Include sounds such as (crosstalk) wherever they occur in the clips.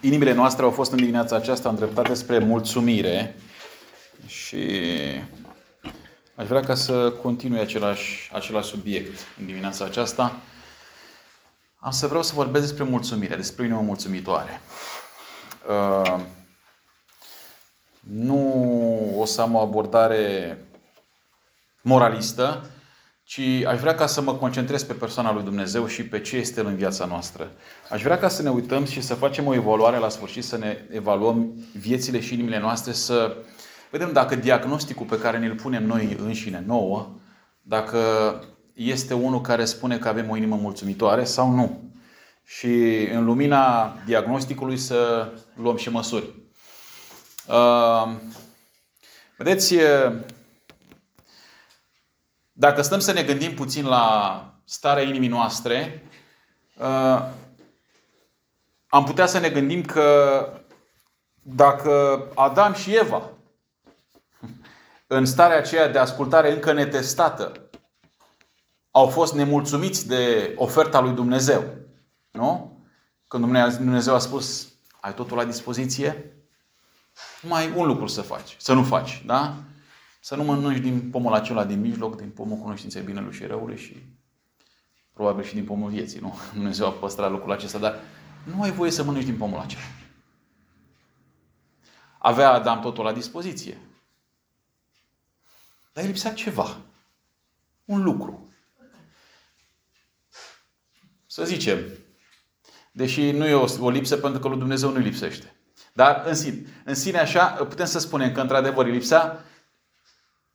inimile noastre au fost în dimineața aceasta îndreptate spre mulțumire și aș vrea ca să continui același, același subiect în dimineața aceasta. Am să vreau să vorbesc despre mulțumire, despre inimă mulțumitoare. Uh, nu o să am o abordare moralistă, ci aș vrea ca să mă concentrez pe persoana lui Dumnezeu și pe ce este El în viața noastră. Aș vrea ca să ne uităm și să facem o evaluare la sfârșit, să ne evaluăm viețile și inimile noastre, să vedem dacă diagnosticul pe care ne-l punem noi înșine nouă, dacă este unul care spune că avem o inimă mulțumitoare sau nu. Și în lumina diagnosticului să luăm și măsuri. Uh, vedeți, dacă stăm să ne gândim puțin la starea inimii noastre, uh, am putea să ne gândim că dacă Adam și Eva, (laughs) în starea aceea de ascultare încă netestată, au fost nemulțumiți de oferta lui Dumnezeu, nu? Când Dumnezeu a spus, ai totul la dispoziție, mai un lucru să faci, să nu faci, da? Să nu mănânci din pomul acela din mijloc, din pomul cunoștinței binelui și răului și probabil și din pomul vieții, nu? (laughs) Dumnezeu a păstrat lucrul acesta, dar nu ai voie să mănânci din pomul acela. Avea Adam totul la dispoziție. Dar îi lipsea ceva. Un lucru. Să zicem, deși nu e o, o lipsă pentru că lui Dumnezeu nu lipsește. Dar în sine, în sine așa putem să spunem că într-adevăr îi lipsea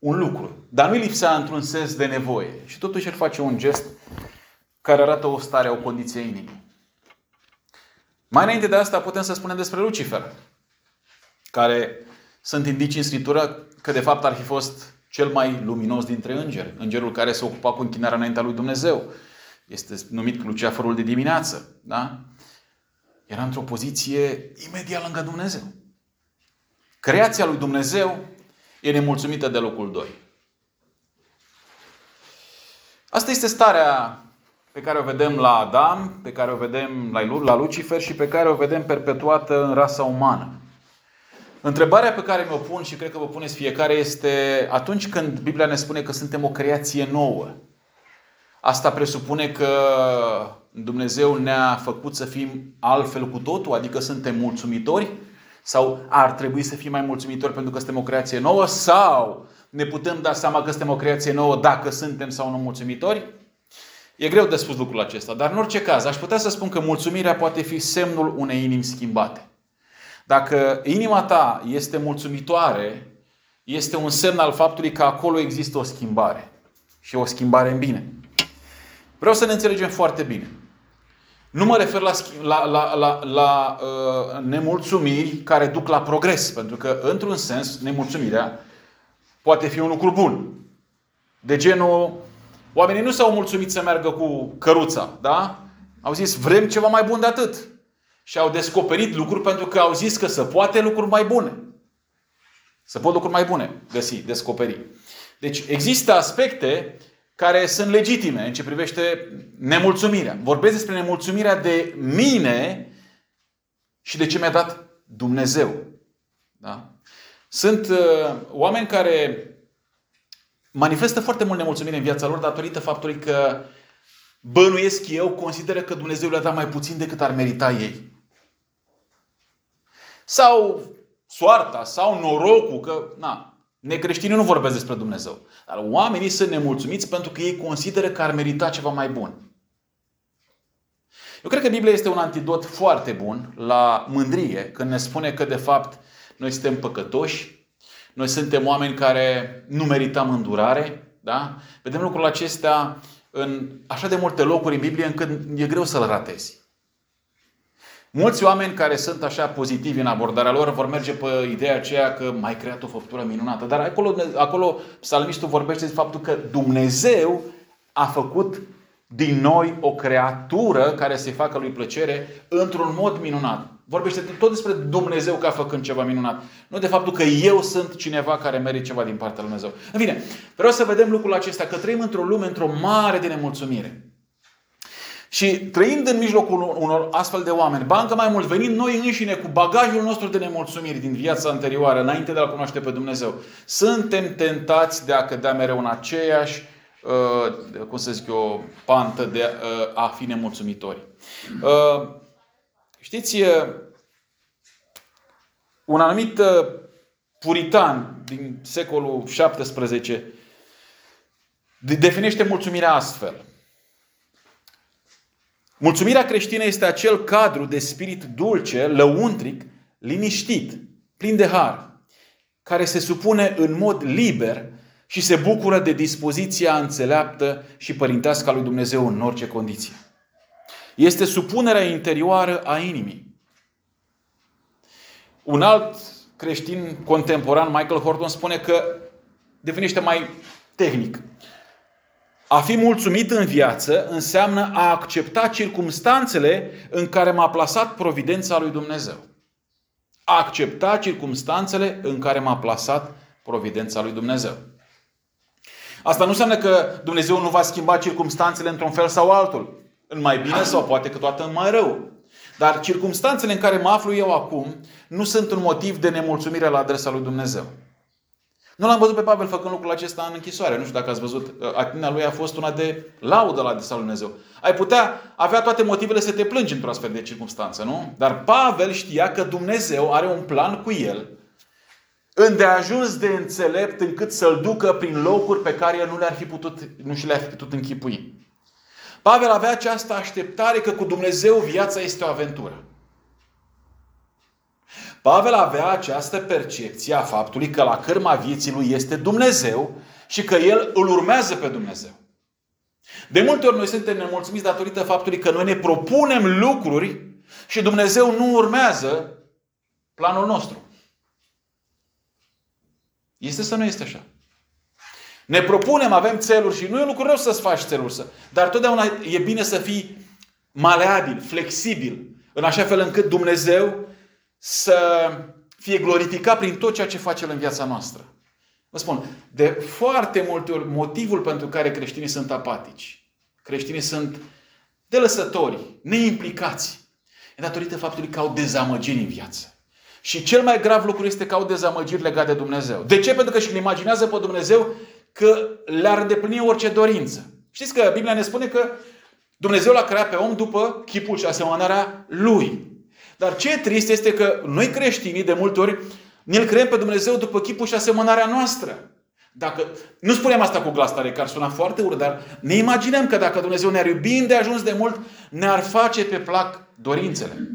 un lucru. Dar nu îi lipsea într-un sens de nevoie. Și totuși el face un gest care arată o stare, o condiție inimii. Mai înainte de asta putem să spunem despre Lucifer, care sunt indici în Scriptură că de fapt ar fi fost cel mai luminos dintre îngeri, îngerul care se ocupa cu închinarea înaintea lui Dumnezeu. Este numit Luciferul de dimineață. Da? Era într-o poziție imediat lângă Dumnezeu. Creația lui Dumnezeu e nemulțumită de locul 2. Asta este starea pe care o vedem la Adam, pe care o vedem la Lucifer și pe care o vedem perpetuată în rasa umană. Întrebarea pe care mi-o pun și cred că vă puneți fiecare este atunci când Biblia ne spune că suntem o creație nouă. Asta presupune că Dumnezeu ne-a făcut să fim altfel cu totul, adică suntem mulțumitori sau ar trebui să fim mai mulțumitori pentru că suntem o creație nouă? Sau ne putem da seama că suntem o creație nouă dacă suntem sau nu mulțumitori? E greu de spus lucrul acesta, dar în orice caz aș putea să spun că mulțumirea poate fi semnul unei inimi schimbate. Dacă inima ta este mulțumitoare, este un semn al faptului că acolo există o schimbare. Și o schimbare în bine. Vreau să ne înțelegem foarte bine. Nu mă refer la, la, la, la, la uh, nemulțumiri care duc la progres, pentru că, într-un sens, nemulțumirea poate fi un lucru bun. De genul, oamenii nu s-au mulțumit să meargă cu căruța, da? Au zis, vrem ceva mai bun de atât. Și au descoperit lucruri pentru că au zis că se poate lucruri mai bune. Se pot lucruri mai bune găsi, descoperi. Deci există aspecte care sunt legitime în ce privește nemulțumirea. Vorbesc despre nemulțumirea de mine și de ce mi-a dat Dumnezeu. Da? Sunt uh, oameni care manifestă foarte mult nemulțumire în viața lor datorită faptului că bănuiesc eu, consideră că Dumnezeu le-a dat mai puțin decât ar merita ei. Sau soarta, sau norocul, că na, Necreștinii nu vorbesc despre Dumnezeu. Dar oamenii sunt nemulțumiți pentru că ei consideră că ar merita ceva mai bun. Eu cred că Biblia este un antidot foarte bun la mândrie, când ne spune că de fapt noi suntem păcătoși, noi suntem oameni care nu merităm îndurare. Da? Vedem lucrurile acestea în așa de multe locuri în Biblie încât e greu să-l ratezi. Mulți oameni care sunt așa pozitivi în abordarea lor vor merge pe ideea aceea că mai creat o făptură minunată. Dar acolo, acolo psalmistul vorbește de faptul că Dumnezeu a făcut din noi o creatură care să-i facă lui plăcere într-un mod minunat. Vorbește tot despre Dumnezeu ca făcând ceva minunat. Nu de faptul că eu sunt cineva care merită ceva din partea lui Dumnezeu. În fine, vreau să vedem lucrul acesta, că trăim într-o lume, într-o mare de nemulțumire. Și trăind în mijlocul unor astfel de oameni, bancă mai mult, venind noi înșine cu bagajul nostru de nemulțumiri din viața anterioară, înainte de a cunoaște pe Dumnezeu, suntem tentați de a cădea mereu în aceeași, uh, cum să zic eu, pantă de uh, a fi nemulțumitori. Uh, știți, un anumit puritan din secolul XVII definește mulțumirea astfel – Mulțumirea creștină este acel cadru de spirit dulce, lăuntric, liniștit, plin de har, care se supune în mod liber și se bucură de dispoziția înțeleaptă și părintească a lui Dumnezeu în orice condiție. Este supunerea interioară a inimii. Un alt creștin contemporan, Michael Horton, spune că definește mai tehnic. A fi mulțumit în viață înseamnă a accepta circumstanțele în care m-a plasat providența lui Dumnezeu. A accepta circumstanțele în care m-a plasat providența lui Dumnezeu. Asta nu înseamnă că Dumnezeu nu va schimba circumstanțele într-un fel sau altul. În mai bine sau poate că toată în mai rău. Dar circumstanțele în care mă aflu eu acum nu sunt un motiv de nemulțumire la adresa lui Dumnezeu. Nu l-am văzut pe Pavel făcând lucrul acesta în închisoare. Nu știu dacă ați văzut. Atitudinea lui a fost una de laudă la adresa lui Dumnezeu. Ai putea avea toate motivele să te plângi într-o astfel de circunstanță, nu? Dar Pavel știa că Dumnezeu are un plan cu el îndeajuns de înțelept încât să-l ducă prin locuri pe care el nu, le-ar fi putut, nu și le-ar fi putut închipui. Pavel avea această așteptare că cu Dumnezeu viața este o aventură. Pavel avea această percepție a faptului că la cârma vieții lui este Dumnezeu și că el îl urmează pe Dumnezeu. De multe ori noi suntem nemulțumiți datorită faptului că noi ne propunem lucruri și Dumnezeu nu urmează planul nostru. Este să nu este așa. Ne propunem, avem țeluri și nu e un lucru rău să-ți faci țeluri, să, dar totdeauna e bine să fii maleabil, flexibil, în așa fel încât Dumnezeu să fie glorificat prin tot ceea ce face El în viața noastră. Vă spun, de foarte multe ori, motivul pentru care creștinii sunt apatici, creștinii sunt delăsători, neimplicați, e datorită faptului că au dezamăgiri în viață. Și cel mai grav lucru este că au dezamăgiri legate de Dumnezeu. De ce? Pentru că și-l imaginează pe Dumnezeu că le-ar îndeplini orice dorință. Știți că Biblia ne spune că Dumnezeu l-a creat pe om după chipul și asemănarea lui. Dar ce trist este că noi creștinii de multe ori ne-L creăm pe Dumnezeu după chipul și asemănarea noastră. Dacă, nu spunem asta cu glas tare, că ar suna foarte urât, dar ne imaginăm că dacă Dumnezeu ne-ar iubi de ajuns de mult, ne-ar face pe plac dorințele.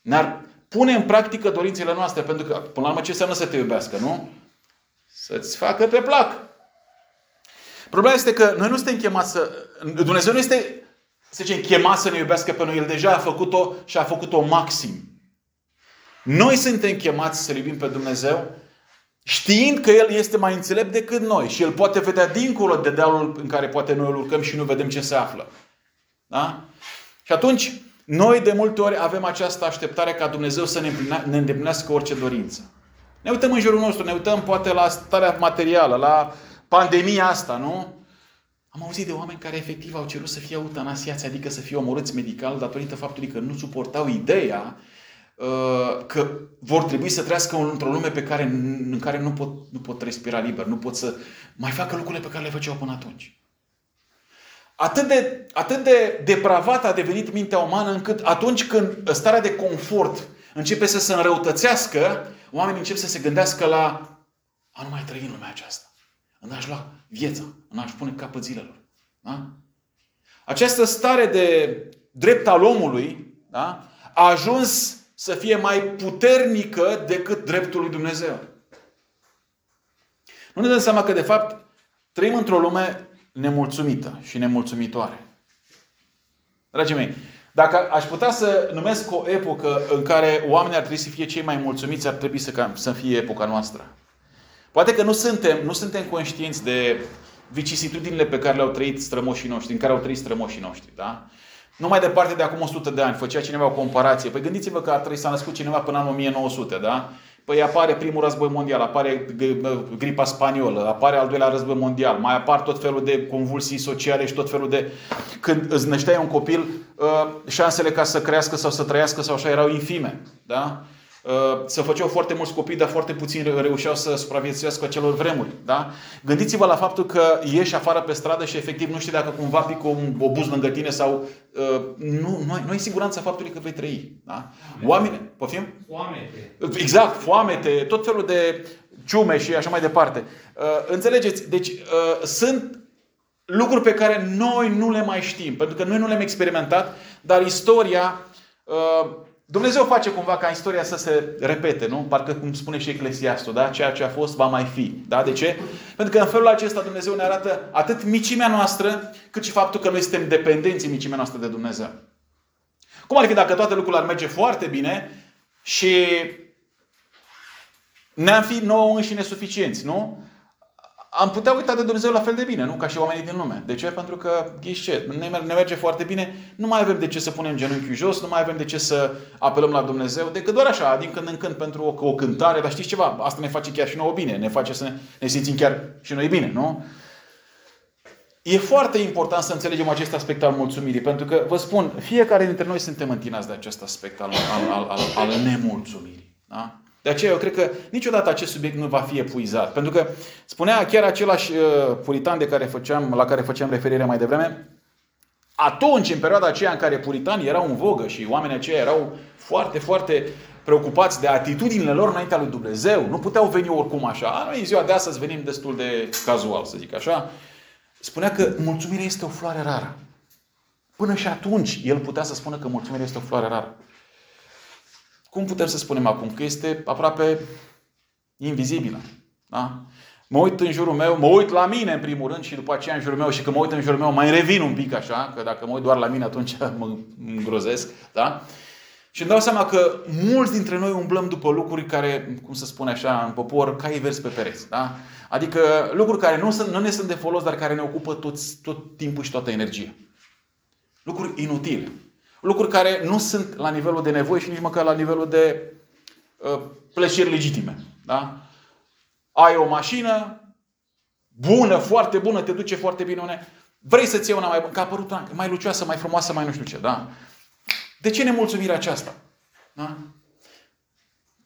Ne-ar pune în practică dorințele noastre, pentru că, până la urmă, ce înseamnă să te iubească, nu? Să-ți facă pe plac. Problema este că noi nu suntem chemați să... Dumnezeu nu este să zicem, chemat să ne iubească pe noi. El deja a făcut-o și a făcut-o maxim. Noi suntem chemați să iubim pe Dumnezeu știind că El este mai înțelept decât noi și El poate vedea dincolo de dealul în care poate noi îl urcăm și nu vedem ce se află. Da? Și atunci, noi de multe ori avem această așteptare ca Dumnezeu să ne, ne îndeplinească orice dorință. Ne uităm în jurul nostru, ne uităm poate la starea materială, la pandemia asta, nu? Am auzit de oameni care efectiv au cerut să fie eutanasiați, adică să fie omorâți medical datorită faptului că nu suportau ideea uh, că vor trebui să trăiască într-o lume pe care, în care nu pot, nu pot respira liber, nu pot să mai facă lucrurile pe care le făceau până atunci. Atât de, atât de depravată a devenit mintea umană încât atunci când starea de confort începe să se înrăutățească, oamenii încep să se gândească la a nu mai trăi în lumea aceasta în a-și lua viața, în a-și pune capăt zilelor. Da? Această stare de drept al omului da? a ajuns să fie mai puternică decât dreptul lui Dumnezeu. Nu ne dăm seama că, de fapt, trăim într-o lume nemulțumită și nemulțumitoare. Dragii mei, dacă aș putea să numesc o epocă în care oamenii ar trebui să fie cei mai mulțumiți, ar trebui să, să fie epoca noastră. Poate că nu suntem, nu suntem conștienți de vicisitudinile pe care le-au trăit strămoșii noștri, în care au trăit strămoșii noștri. Da? Nu mai departe de acum 100 de ani, făcea cineva o comparație. Păi gândiți-vă că a trăit, s-a născut cineva până în 1900, da? Păi apare primul război mondial, apare gripa spaniolă, apare al doilea război mondial, mai apar tot felul de convulsii sociale și tot felul de... Când îți nășteai un copil, uh, șansele ca să crească sau să trăiască sau așa erau infime. Da? Uh, se făceau foarte mulți copii, dar foarte puțini reușeau să supraviețuiască acelor vremuri. Da? Gândiți-vă la faptul că ieși afară pe stradă și efectiv nu știi dacă cumva pică un obuz lângă tine sau uh, nu, nu, ai, nu ai siguranța faptului că vei trăi. Da? Oameni, poftim? Foamete. Exact, foamete, tot felul de ciume și așa mai departe. Uh, înțelegeți? Deci uh, sunt lucruri pe care noi nu le mai știm, pentru că noi nu le-am experimentat, dar istoria uh, Dumnezeu face cumva ca istoria să se repete, nu? Parcă cum spune și Eclesiastul, da? Ceea ce a fost va mai fi. Da? De ce? Pentru că în felul acesta Dumnezeu ne arată atât micimea noastră, cât și faptul că noi suntem dependenți în micimea noastră de Dumnezeu. Cum ar fi dacă toate lucrurile ar merge foarte bine și ne-am fi nouă înșine suficienți, nu? Am putea uita de Dumnezeu la fel de bine, nu? Ca și oamenii din lume. De ce? Pentru că, ghiși ce, ne merge foarte bine, nu mai avem de ce să punem genunchiul jos, nu mai avem de ce să apelăm la Dumnezeu, decât doar așa, din când în când pentru o, o cântare, dar știți ceva, asta ne face chiar și nouă bine, ne face să ne, ne simțim chiar și noi bine, nu? E foarte important să înțelegem acest aspect al mulțumirii, pentru că, vă spun, fiecare dintre noi suntem întinați de acest aspect al, al, al, al, al nemulțumirii. Da? De aceea eu cred că niciodată acest subiect nu va fi epuizat. Pentru că spunea chiar același uh, puritan de care făceam, la care făceam referire mai devreme, atunci, în perioada aceea în care puritanii erau în vogă și oamenii aceia erau foarte, foarte preocupați de atitudinile lor înaintea lui Dumnezeu, nu puteau veni oricum așa. Noi în ziua de astăzi venim destul de cazual, să zic așa. Spunea că mulțumirea este o floare rară. Până și atunci el putea să spună că mulțumirea este o floare rară cum putem să spunem acum? Că este aproape invizibilă. Da? Mă uit în jurul meu, mă uit la mine în primul rând și după aceea în jurul meu și când mă uit în jurul meu mai revin un pic așa, că dacă mă uit doar la mine atunci (laughs) mă îngrozesc. Da? Și îmi dau seama că mulți dintre noi umblăm după lucruri care, cum să spune așa în popor, cai vers pe pereți. Da? Adică lucruri care nu, sunt, nu ne sunt de folos, dar care ne ocupă tot, tot timpul și toată energia. Lucruri inutile. Lucruri care nu sunt la nivelul de nevoie și nici măcar la nivelul de uh, plăceri legitime. Da? Ai o mașină bună, foarte bună, te duce foarte bine. Une. Vrei să-ți iei una mai bună, că a apărut una mai lucioasă, mai frumoasă, mai nu știu ce. Da? De ce nemulțumirea aceasta? Da?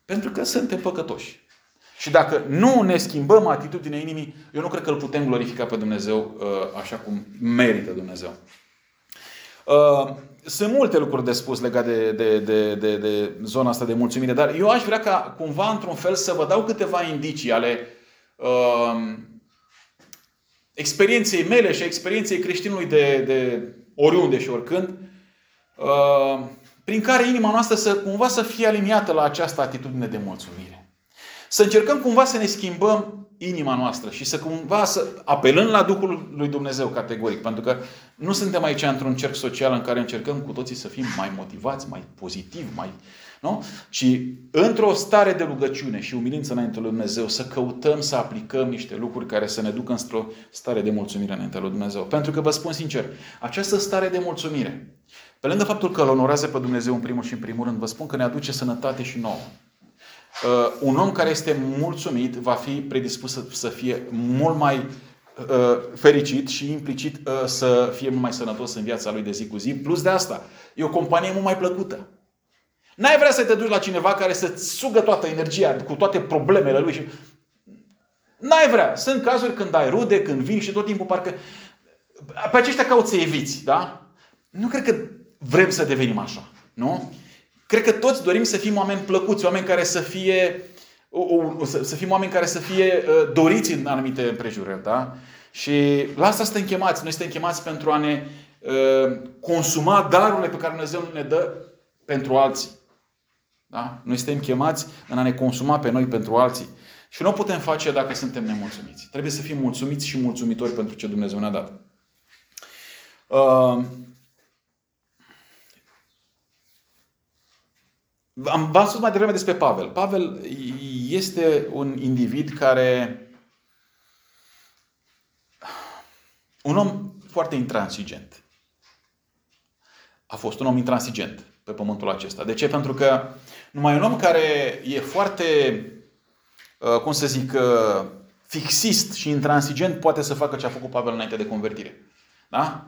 Pentru că suntem păcătoși. Și dacă nu ne schimbăm atitudinea inimii, eu nu cred că îl putem glorifica pe Dumnezeu uh, așa cum merită Dumnezeu. Uh, sunt multe lucruri de spus legate de, de, de, de, de zona asta de mulțumire, dar eu aș vrea ca cumva, într-un fel, să vă dau câteva indicii ale uh, experienței mele și experienței creștinului de, de oriunde și oricând, uh, prin care inima noastră să cumva să fie aliniată la această atitudine de mulțumire. Să încercăm cumva să ne schimbăm inima noastră și să cumva să apelând la Duhul lui Dumnezeu categoric, pentru că nu suntem aici într-un cerc social în care încercăm cu toții să fim mai motivați, mai pozitivi, mai nu? Ci într-o stare de rugăciune și umilință înainte lui Dumnezeu să căutăm să aplicăm niște lucruri care să ne ducă într-o stare de mulțumire înainte lui Dumnezeu. Pentru că vă spun sincer, această stare de mulțumire, pe lângă faptul că îl onorează pe Dumnezeu în primul și în primul rând, vă spun că ne aduce sănătate și nouă. Uh, un om care este mulțumit va fi predispus să, să fie mult mai uh, fericit și implicit uh, să fie mult mai sănătos în viața lui de zi cu zi. Plus de asta, e o companie mult mai plăcută. N-ai vrea să te duci la cineva care să-ți sugă toată energia cu toate problemele lui și... N-ai vrea. Sunt cazuri când ai rude, când vin și tot timpul parcă... Pe aceștia cauți să eviți, da? Nu cred că vrem să devenim așa, nu? Cred că toți dorim să fim oameni plăcuți, oameni care să fie să fim oameni care să fie uh, doriți în anumite împrejurări, da? Și la asta suntem chemați. Noi suntem chemați pentru a ne uh, consuma darurile pe care Dumnezeu ne dă pentru alții. Da? Noi suntem chemați în a ne consuma pe noi pentru alții. Și nu o putem face dacă suntem nemulțumiți. Trebuie să fim mulțumiți și mulțumitori pentru ce Dumnezeu ne-a dat. Uh, Am v-am spus mai devreme despre Pavel. Pavel este un individ care un om foarte intransigent. A fost un om intransigent. pe pământul acesta. De ce? Pentru că numai un om care e foarte, uh, cum să zic, uh, fixist și intransigent poate să facă ce a făcut Pavel înainte de convertire. Da?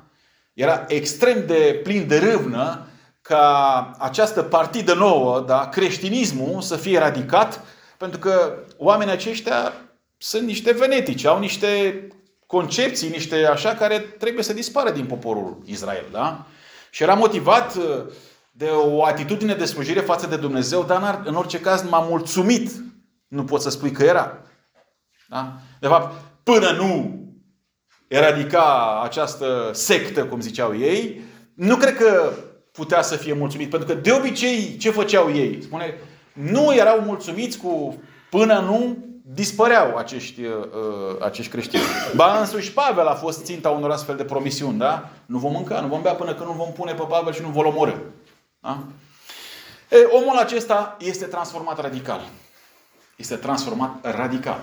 Era extrem de plin de râvnă ca această partidă nouă, da, creștinismul, să fie eradicat, pentru că oamenii aceștia sunt niște venetici, au niște concepții, niște așa care trebuie să dispară din poporul Israel. Da? Și era motivat uh, de o atitudine de slujire față de Dumnezeu, dar în orice caz m-a mulțumit. Nu pot să spui că era. Da? De fapt, până nu eradica această sectă, cum ziceau ei, nu cred că putea să fie mulțumit. Pentru că de obicei, ce făceau ei? Spune, nu erau mulțumiți cu până nu dispăreau acești, uh, uh, acești creștini. Ba însuși Pavel a fost ținta unor astfel de promisiuni, da? Nu vom mânca, nu vom bea până când nu vom pune pe Pavel și nu vom omorâ. Da? E, omul acesta este transformat radical. Este transformat radical.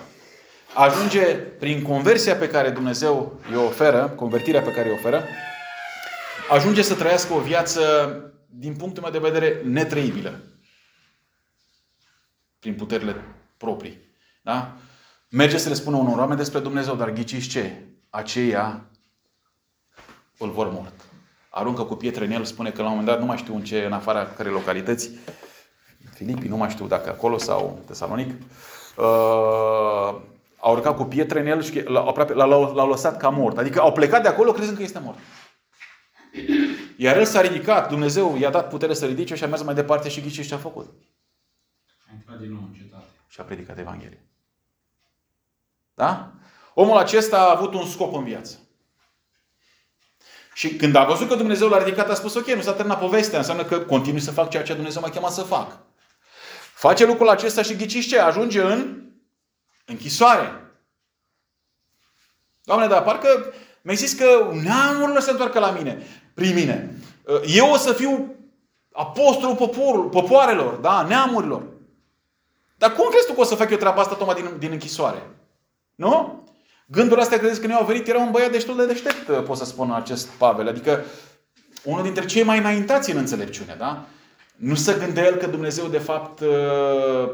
Ajunge prin conversia pe care Dumnezeu îi oferă, convertirea pe care îi oferă, ajunge să trăiască o viață, din punctul meu de vedere, netrăibilă. Prin puterile proprii. Da? Merge să le spună unor oameni despre Dumnezeu, dar ghiciți ce? Aceia îl vor mort. Aruncă cu pietre în el, spune că la un moment dat, nu mai știu în ce, în afara care localități, Filipii, nu mai știu dacă acolo sau Tesalonic, uh, au urcat cu pietre în el și aproape l-au, l-au lăsat ca mort. Adică au plecat de acolo crezând că este mort. Iar el s-a ridicat, Dumnezeu i-a dat putere să ridice și a mers mai departe și ghiceți ce a făcut. A intrat din nou în cetate. Și a predicat Evanghelia. Da? Omul acesta a avut un scop în viață. Și când a văzut că Dumnezeu l-a ridicat, a spus, ok, nu s-a terminat povestea, înseamnă că continui să fac ceea ce Dumnezeu m-a chemat să fac. Face lucrul acesta și ghiciți ce? Ajunge în închisoare. Doamne, dar parcă mi-ai zis că neamurile se întoarcă la mine, prin mine. Eu o să fiu apostolul poporul, popoarelor, da, neamurilor. Dar cum crezi tu că o să fac eu treaba asta tocmai din, din închisoare? Nu? Gândurile astea credeți că ne au venit, era un băiat destul de deștept, pot să spun acest Pavel. Adică unul dintre cei mai înaintați în înțelepciune, da? Nu se gândea el că Dumnezeu de fapt uh,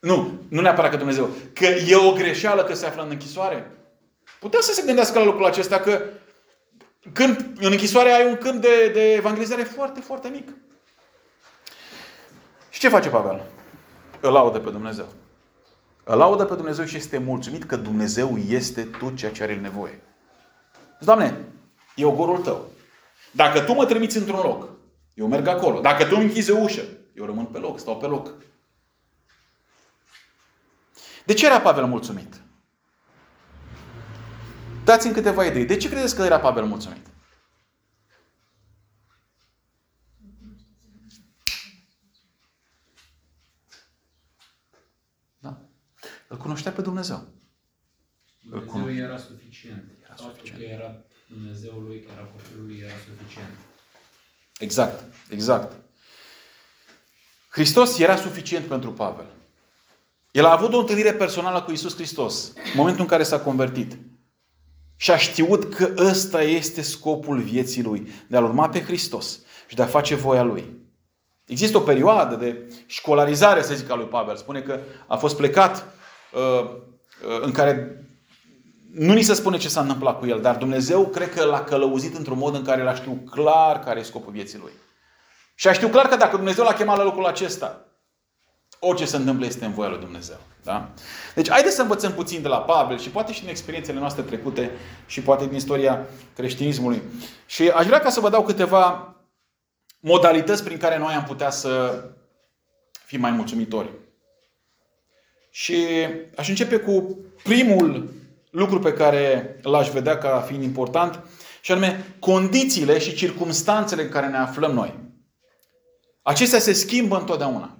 nu, nu neapărat că Dumnezeu, că e o greșeală că se află în închisoare. Putea să se gândească la lucrul acesta că când în închisoare ai un câmp de, de evangelizare foarte, foarte mic. Și ce face Pavel? Îl laudă pe Dumnezeu. Îl laudă pe Dumnezeu și este mulțumit că Dumnezeu este tot ceea ce are nevoie. Doamne, e ogorul tău. Dacă tu mă trimiți într-un loc, eu merg acolo. Dacă tu îmi închizi o ușă, eu rămân pe loc, stau pe loc. De ce era Pavel mulțumit? Dați-mi câteva idei. De ce credeți că era Pavel mulțumit? Îl cunoștea pe Dumnezeu. Dumnezeu era suficient. Era suficient. că era Dumnezeul lui, că era copilul lui, era suficient. Exact, exact. Hristos era suficient pentru Pavel. El a avut o întâlnire personală cu Isus Hristos în momentul în care s-a convertit. Și a știut că ăsta este scopul vieții lui, de a-L urma pe Hristos și de a face voia Lui. Există o perioadă de școlarizare, să zic, a lui Pavel. Spune că a fost plecat Uh, uh, în care nu ni se spune ce s-a întâmplat cu el, dar Dumnezeu cred că l-a călăuzit într-un mod în care el a știut clar care e scopul vieții lui. Și a știut clar că dacă Dumnezeu l-a chemat la locul acesta, orice se întâmplă este în voia lui Dumnezeu. Da? Deci haideți să învățăm puțin de la Pavel și poate și din experiențele noastre trecute și poate din istoria creștinismului. Și aș vrea ca să vă dau câteva modalități prin care noi am putea să fim mai mulțumitori. Și aș începe cu primul lucru pe care l-aș vedea ca fiind important, și anume condițiile și circumstanțele în care ne aflăm noi. Acestea se schimbă întotdeauna.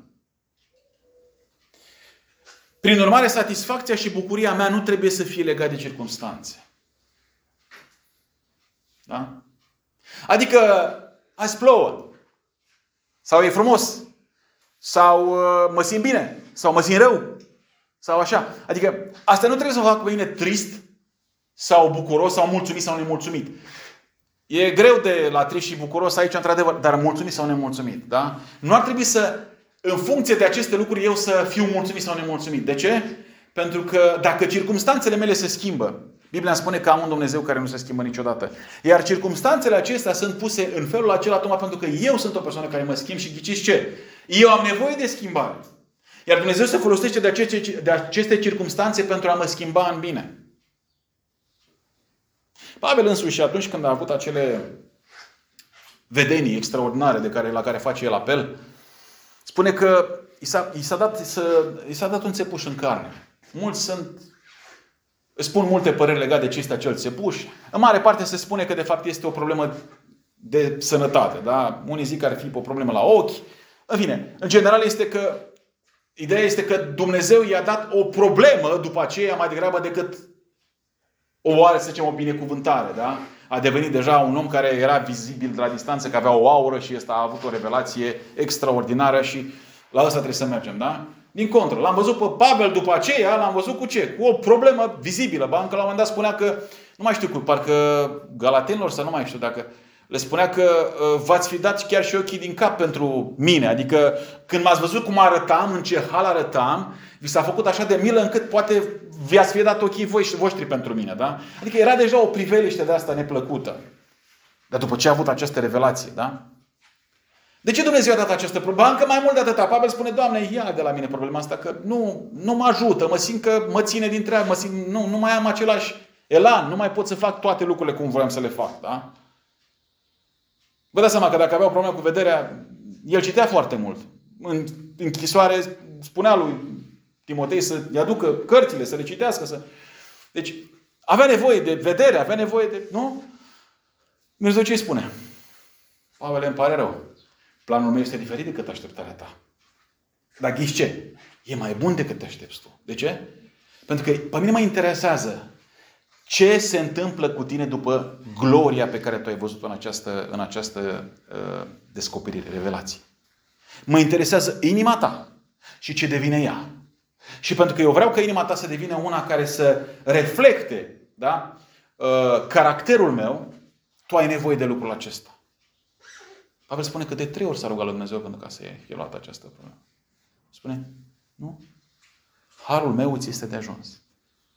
Prin urmare, satisfacția și bucuria mea nu trebuie să fie legate de circunstanțe. Da? Adică, azi plouă. Sau e frumos. Sau uh, mă simt bine. Sau mă simt rău. Sau așa. Adică asta nu trebuie să mă facă pe mine trist sau bucuros sau mulțumit sau nemulțumit. E greu de la trist și bucuros aici, într-adevăr, dar mulțumit sau nemulțumit. Da? Nu ar trebui să, în funcție de aceste lucruri, eu să fiu mulțumit sau nemulțumit. De ce? Pentru că dacă circumstanțele mele se schimbă, Biblia spune că am un Dumnezeu care nu se schimbă niciodată. Iar circumstanțele acestea sunt puse în felul acela tocmai pentru că eu sunt o persoană care mă schimb și ghiciți ce? Eu am nevoie de schimbare. Iar Dumnezeu se folosește de aceste, de aceste circumstanțe pentru a mă schimba în bine. Pavel însuși atunci când a avut acele vedenii extraordinare de care, la care face el apel, spune că i s-a, i s-a, dat, să, i s-a dat un țepuș în carne. Mulți sunt spun multe păreri legate de ce este acel țepuș. În mare parte se spune că de fapt este o problemă de sănătate. Da? Unii zic că ar fi o problemă la ochi. În fine, în general este că ideea este că Dumnezeu i-a dat o problemă după aceea mai degrabă decât o oare, să zicem, o binecuvântare. Da? A devenit deja un om care era vizibil de la distanță, că avea o aură și ăsta a avut o revelație extraordinară și la asta trebuie să mergem. Da? Din contră, l-am văzut pe Pavel după aceea, l-am văzut cu ce? Cu o problemă vizibilă. Ba, încă la un moment dat spunea că, nu mai știu cu, parcă Galatenilor sau nu mai știu dacă, le spunea că uh, v-ați fi dat chiar și ochii din cap pentru mine. Adică când m-ați văzut cum arătam, în ce hal arătam, vi s-a făcut așa de milă încât poate vi-ați fi dat ochii voi și voștri pentru mine. Da? Adică era deja o priveliște de asta neplăcută. Dar după ce a avut această revelație, da? De ce Dumnezeu a dat această problemă? Încă mai mult de atâta. Pavel spune, Doamne, ia de la mine problema asta, că nu, nu mă ajută, mă simt că mă ține din treabă, mă simt, nu, nu mai am același elan, nu mai pot să fac toate lucrurile cum vreau să le fac. Da? Vă dați seama că dacă avea o problemă cu vederea, el citea foarte mult. În închisoare spunea lui Timotei să-i aducă cărțile, să le citească. Să... Deci avea nevoie de vedere, avea nevoie de... Nu? Dumnezeu ce îi spune? Pavel, îmi pare rău. Planul meu este diferit decât așteptarea ta. Dar ghiși ce? E mai bun decât te aștepți tu. De ce? Pentru că pe mine mă interesează ce se întâmplă cu tine după gloria pe care tu ai văzut-o în această, în această uh, descoperire, revelație. Mă interesează inima ta și ce devine ea. Și pentru că eu vreau ca inima ta să devină una care să reflecte da, uh, caracterul meu, tu ai nevoie de lucrul acesta. Pavel spune că de trei ori s-a rugat lui Dumnezeu pentru ca să fie luată această problemă. Spune, nu? Harul meu îți este de ajuns.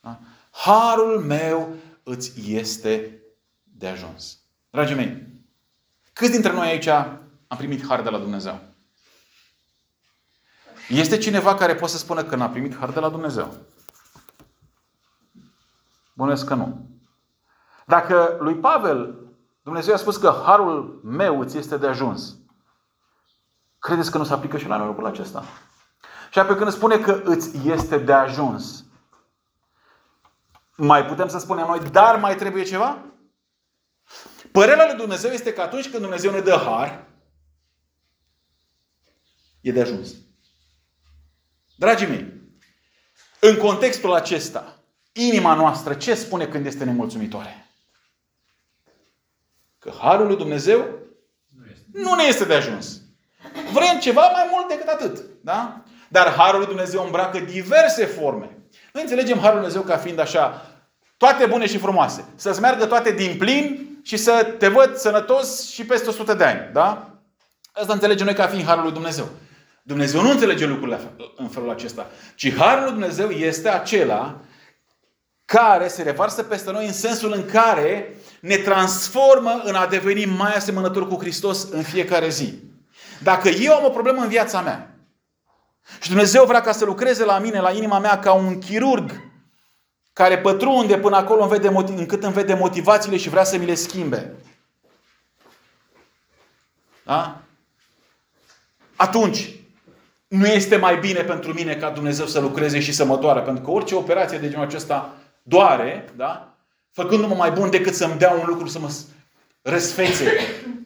Da? Harul meu îți este de ajuns. Dragii mei, câți dintre noi aici am primit har de la Dumnezeu? Este cineva care poate să spună că n-a primit har de la Dumnezeu? Bănuiesc că nu. Dacă lui Pavel Dumnezeu a spus că harul meu îți este de ajuns. Credeți că nu se aplică și la noi lucrul acesta? Și apoi când spune că îți este de ajuns, mai putem să spunem noi, dar mai trebuie ceva? Părerea lui Dumnezeu este că atunci când Dumnezeu ne dă har, e de ajuns. Dragii mei, în contextul acesta, inima noastră ce spune când este nemulțumitoare? Că harul lui Dumnezeu nu ne este de ajuns. Vrem ceva mai mult decât atât. Da? Dar harul lui Dumnezeu îmbracă diverse forme. Noi înțelegem harul lui Dumnezeu ca fiind așa, toate bune și frumoase. Să-ți meargă toate din plin și să te văd sănătos și peste 100 de ani. Da? Asta înțelegem noi ca fiind harul lui Dumnezeu. Dumnezeu nu înțelege lucrurile în felul acesta. Ci harul lui Dumnezeu este acela care se revarsă peste noi în sensul în care ne transformă în a deveni mai asemănător cu Hristos în fiecare zi. Dacă eu am o problemă în viața mea și Dumnezeu vrea ca să lucreze la mine, la inima mea, ca un chirurg care pătrunde până acolo încât îmi vede motivațiile și vrea să mi le schimbe. Da? Atunci, nu este mai bine pentru mine ca Dumnezeu să lucreze și să mă doară. Pentru că orice operație de genul acesta doare, da? făcându-mă mai bun decât să-mi dea un lucru să mă răsfețe,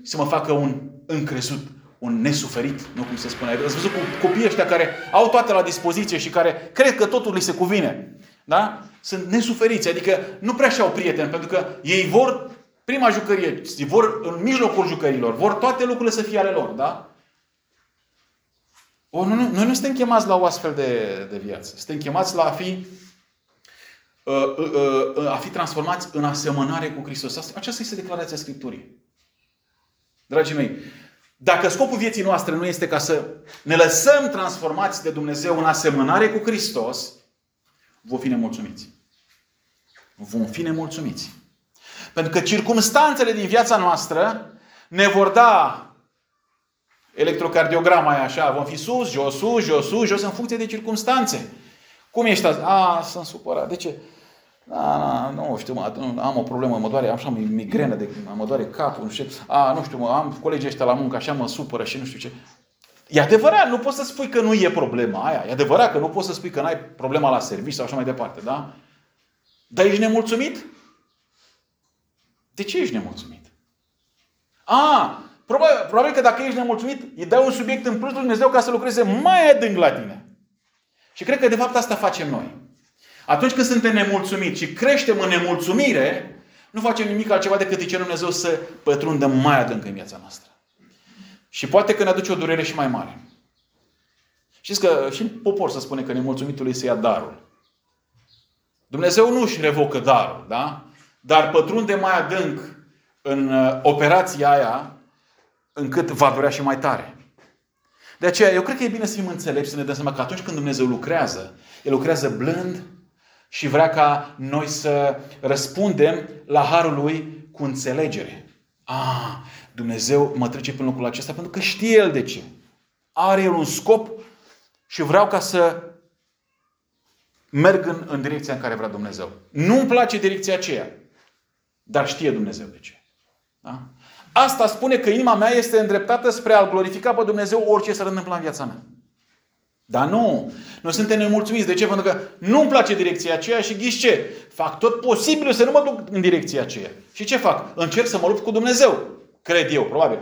să mă facă un încrezut, un nesuferit, nu cum se spune. Ați văzut cu copiii ăștia care au toate la dispoziție și care cred că totul li se cuvine. Da? Sunt nesuferiți, adică nu prea și-au prieteni, pentru că ei vor prima jucărie, vor în mijlocul jucărilor, vor toate lucrurile să fie ale lor, da? O, nu, noi nu suntem chemați la o astfel de, de viață. Suntem chemați la a fi uh, uh, uh, a fi transformați în asemănare cu Hristos. Aceasta este declarația Scripturii. Dragii mei, dacă scopul vieții noastre nu este ca să ne lăsăm transformați de Dumnezeu în asemănare cu Hristos, vom fi nemulțumiți. Vom fi nemulțumiți. Pentru că circumstanțele din viața noastră ne vor da electrocardiograma aia așa, vom fi sus, jos, sus, jos, sus, jos, în funcție de circumstanțe. Cum ești azi? A, sunt supărat. De ce? Da, da, nu știu, mă, am o problemă, mă doare, așa, migrenă, de, mă doare capul, nu știu ce. A, nu știu, mă, am colegii ăștia la muncă, așa mă supără și nu știu ce. E adevărat, nu poți să spui că nu e problema aia. E adevărat că nu poți să spui că n-ai problema la serviciu sau așa mai departe, da? Dar ești nemulțumit? De ce ești nemulțumit? A, probabil, probabil că dacă ești nemulțumit, îi dai un subiect în plus lui Dumnezeu ca să lucreze mai adânc la tine. Și cred că de fapt asta facem noi. Atunci când suntem nemulțumiți și creștem în nemulțumire, nu facem nimic altceva decât îi cerem Dumnezeu să pătrundă mai adânc în viața noastră. Și poate că ne aduce o durere și mai mare. Știți că și în popor se spune că nemulțumitul îi se ia darul. Dumnezeu nu își revocă darul, da? Dar pătrunde mai adânc în uh, operația aia încât va durea și mai tare. De aceea, eu cred că e bine să fim înțelepți, să ne dăm seama că atunci când Dumnezeu lucrează, El lucrează blând și vrea ca noi să răspundem la harul Lui cu înțelegere. Ah, Dumnezeu mă trece prin locul acesta pentru că știe El de ce. Are El un scop și vreau ca să merg în, în direcția în care vrea Dumnezeu. Nu-mi place direcția aceea, dar știe Dumnezeu de ce. Da? Asta spune că inima mea este îndreptată spre a-L glorifica pe Dumnezeu orice s-ar întâmpla în viața mea. Dar nu. Noi suntem nemulțumiți. De ce? Pentru că nu-mi place direcția aceea și ghiși ce? Fac tot posibilul să nu mă duc în direcția aceea. Și ce fac? Încerc să mă lupt cu Dumnezeu. Cred eu, probabil.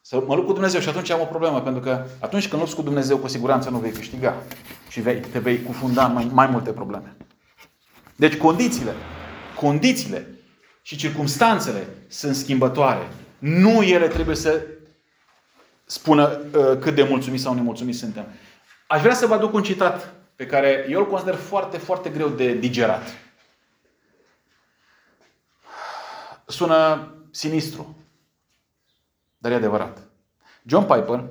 Să mă lupt cu Dumnezeu și atunci am o problemă. Pentru că atunci când lupți cu Dumnezeu, cu siguranță nu vei câștiga. Și vei, te vei cufunda în mai, mai multe probleme. Deci condițiile, condițiile și circumstanțele sunt schimbătoare. Nu ele trebuie să spună uh, cât de mulțumiți sau nemulțumiți suntem. Aș vrea să vă aduc un citat pe care eu îl consider foarte, foarte greu de digerat. Sună sinistru, dar e adevărat. John Piper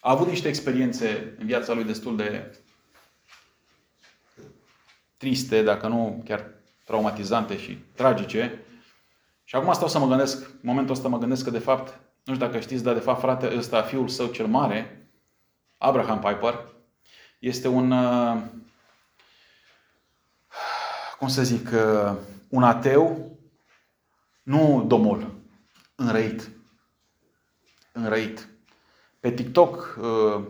a avut niște experiențe în viața lui destul de triste, dacă nu chiar traumatizante și tragice. Și acum stau să mă gândesc, în momentul ăsta mă gândesc că de fapt, nu știu dacă știți, dar de fapt frate ăsta, fiul său cel mare, Abraham Piper, este un, uh, cum să zic, uh, un ateu, nu domol, înrăit. Înrăit. Pe TikTok, uh,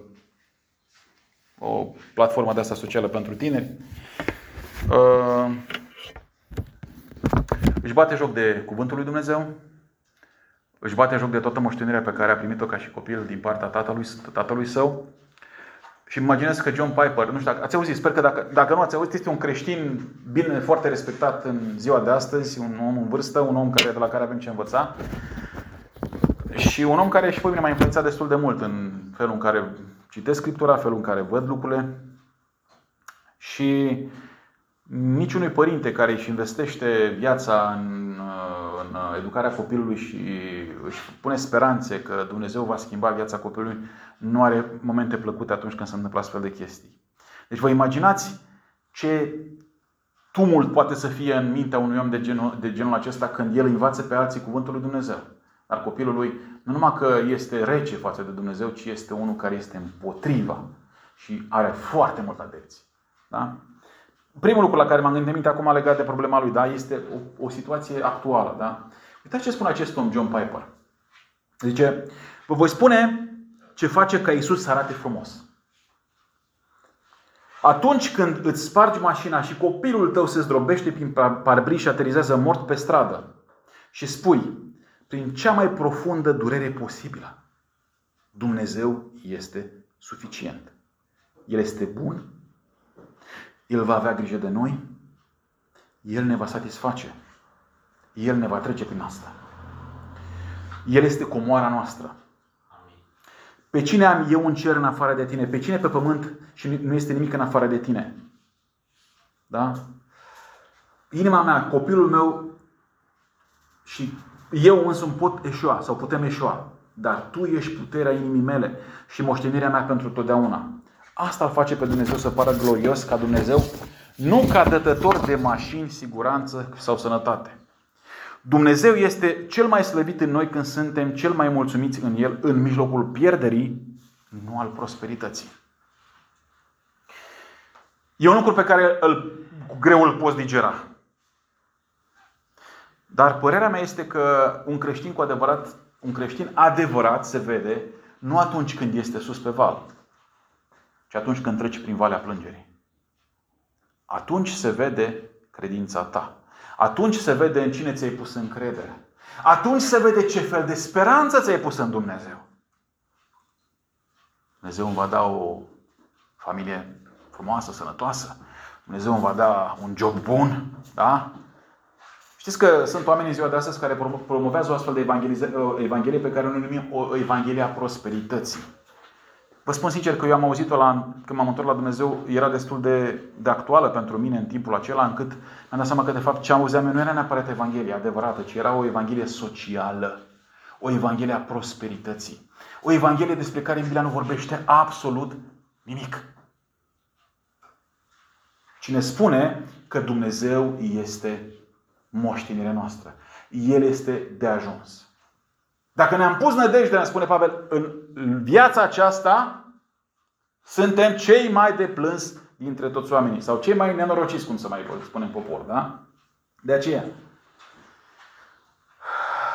o platformă de asta socială pentru tineri, își bate joc de Cuvântul lui Dumnezeu, își bate joc de toată moștenirea pe care a primit-o ca și copil din partea tatălui, tatălui său. Și imaginez că John Piper, nu știu dacă ați auzit, sper că dacă, dacă nu ați auzit, este un creștin bine, foarte respectat în ziua de astăzi, un om în vârstă, un om care, de la care avem ce învăța. Și un om care și pe mine m-a influențat destul de mult în felul în care citesc Scriptura, felul în care văd lucrurile. Și niciunui părinte care își investește viața în, în educarea copilului și își pune speranțe că Dumnezeu va schimba viața copilului, nu are momente plăcute atunci când se întâmplă astfel de chestii. Deci vă imaginați ce tumult poate să fie în mintea unui om de genul, de genul acesta când el învață pe alții cuvântul lui Dumnezeu. Dar copilul lui nu numai că este rece față de Dumnezeu, ci este unul care este împotriva și are foarte mult adepți. Da? Primul lucru la care m-am gândit minte acum legat de problema lui, da, este o, o situație actuală. Da? Uitați ce spune acest om, John Piper. Zice, vă voi spune ce face ca Isus să arate frumos. Atunci când îți spargi mașina și copilul tău se zdrobește prin parbriz și aterizează mort pe stradă și spui, prin cea mai profundă durere posibilă, Dumnezeu este suficient. El este bun el va avea grijă de noi, El ne va satisface, El ne va trece prin asta. El este comoara noastră. Pe cine am eu un cer în afară de tine? Pe cine pe pământ și nu este nimic în afară de tine? Da? inima mea, copilul meu și eu însumi pot eșua sau putem eșua. Dar Tu ești puterea inimii mele și moștenirea mea pentru totdeauna. Asta îl face pe Dumnezeu să pară glorios ca Dumnezeu, nu ca dătător de mașini, siguranță sau sănătate. Dumnezeu este cel mai slăvit în noi când suntem cel mai mulțumiți în El, în mijlocul pierderii, nu al prosperității. E un lucru pe care îl, cu greu îl poți digera. Dar părerea mea este că un creștin cu adevărat, un creștin adevărat se vede nu atunci când este sus pe val, ci atunci când treci prin valea plângerii. Atunci se vede credința ta. Atunci se vede în cine ți-ai pus încredere. Atunci se vede ce fel de speranță ți-ai pus în Dumnezeu. Dumnezeu îmi va da o familie frumoasă, sănătoasă. Dumnezeu îmi va da un job bun. Da? Știți că sunt oameni în ziua de astăzi care promovează o astfel de evanghelie pe care o numim o evanghelie a prosperității. Vă spun sincer că eu am auzit-o la, când m-am întors la Dumnezeu, era destul de, de actuală pentru mine în timpul acela, încât mi-am dat seama că de fapt ce auzeam eu nu era neapărat Evanghelie adevărată, ci era o Evanghelie socială, o Evanghelie a prosperității, o Evanghelie despre care Biblia nu vorbește absolut nimic. Cine spune că Dumnezeu este moștenirea noastră. El este de ajuns. Dacă ne-am pus nădejdea, spune Pavel, în viața aceasta, suntem cei mai de plâns dintre toți oamenii. Sau cei mai nenorociți, cum să mai spunem popor. Da? De aceea.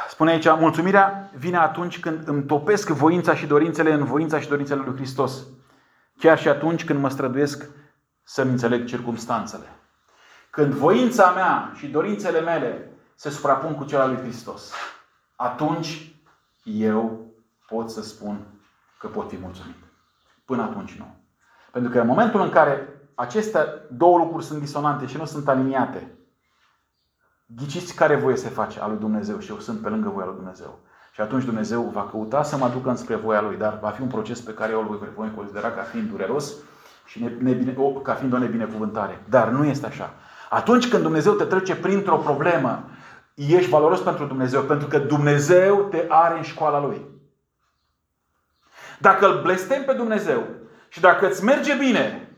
Spune aici, mulțumirea vine atunci când îmi topesc voința și dorințele în voința și dorințele lui Hristos. Chiar și atunci când mă străduiesc să-mi înțeleg circumstanțele. Când voința mea și dorințele mele se suprapun cu cele ale lui Hristos, atunci eu pot să spun că pot fi mulțumit. Până atunci nu. Pentru că în momentul în care aceste două lucruri sunt disonante și nu sunt aliniate, ghiciți care voie se face a lui Dumnezeu și eu sunt pe lângă voia lui Dumnezeu. Și atunci Dumnezeu va căuta să mă aducă înspre voia Lui, dar va fi un proces pe care eu îl voi considera ca fiind dureros și nebine, ca fiind o nebinecuvântare. Dar nu este așa. Atunci când Dumnezeu te trece printr-o problemă, ești valoros pentru Dumnezeu, pentru că Dumnezeu te are în școala Lui. Dacă îl blestem pe Dumnezeu și dacă îți merge bine,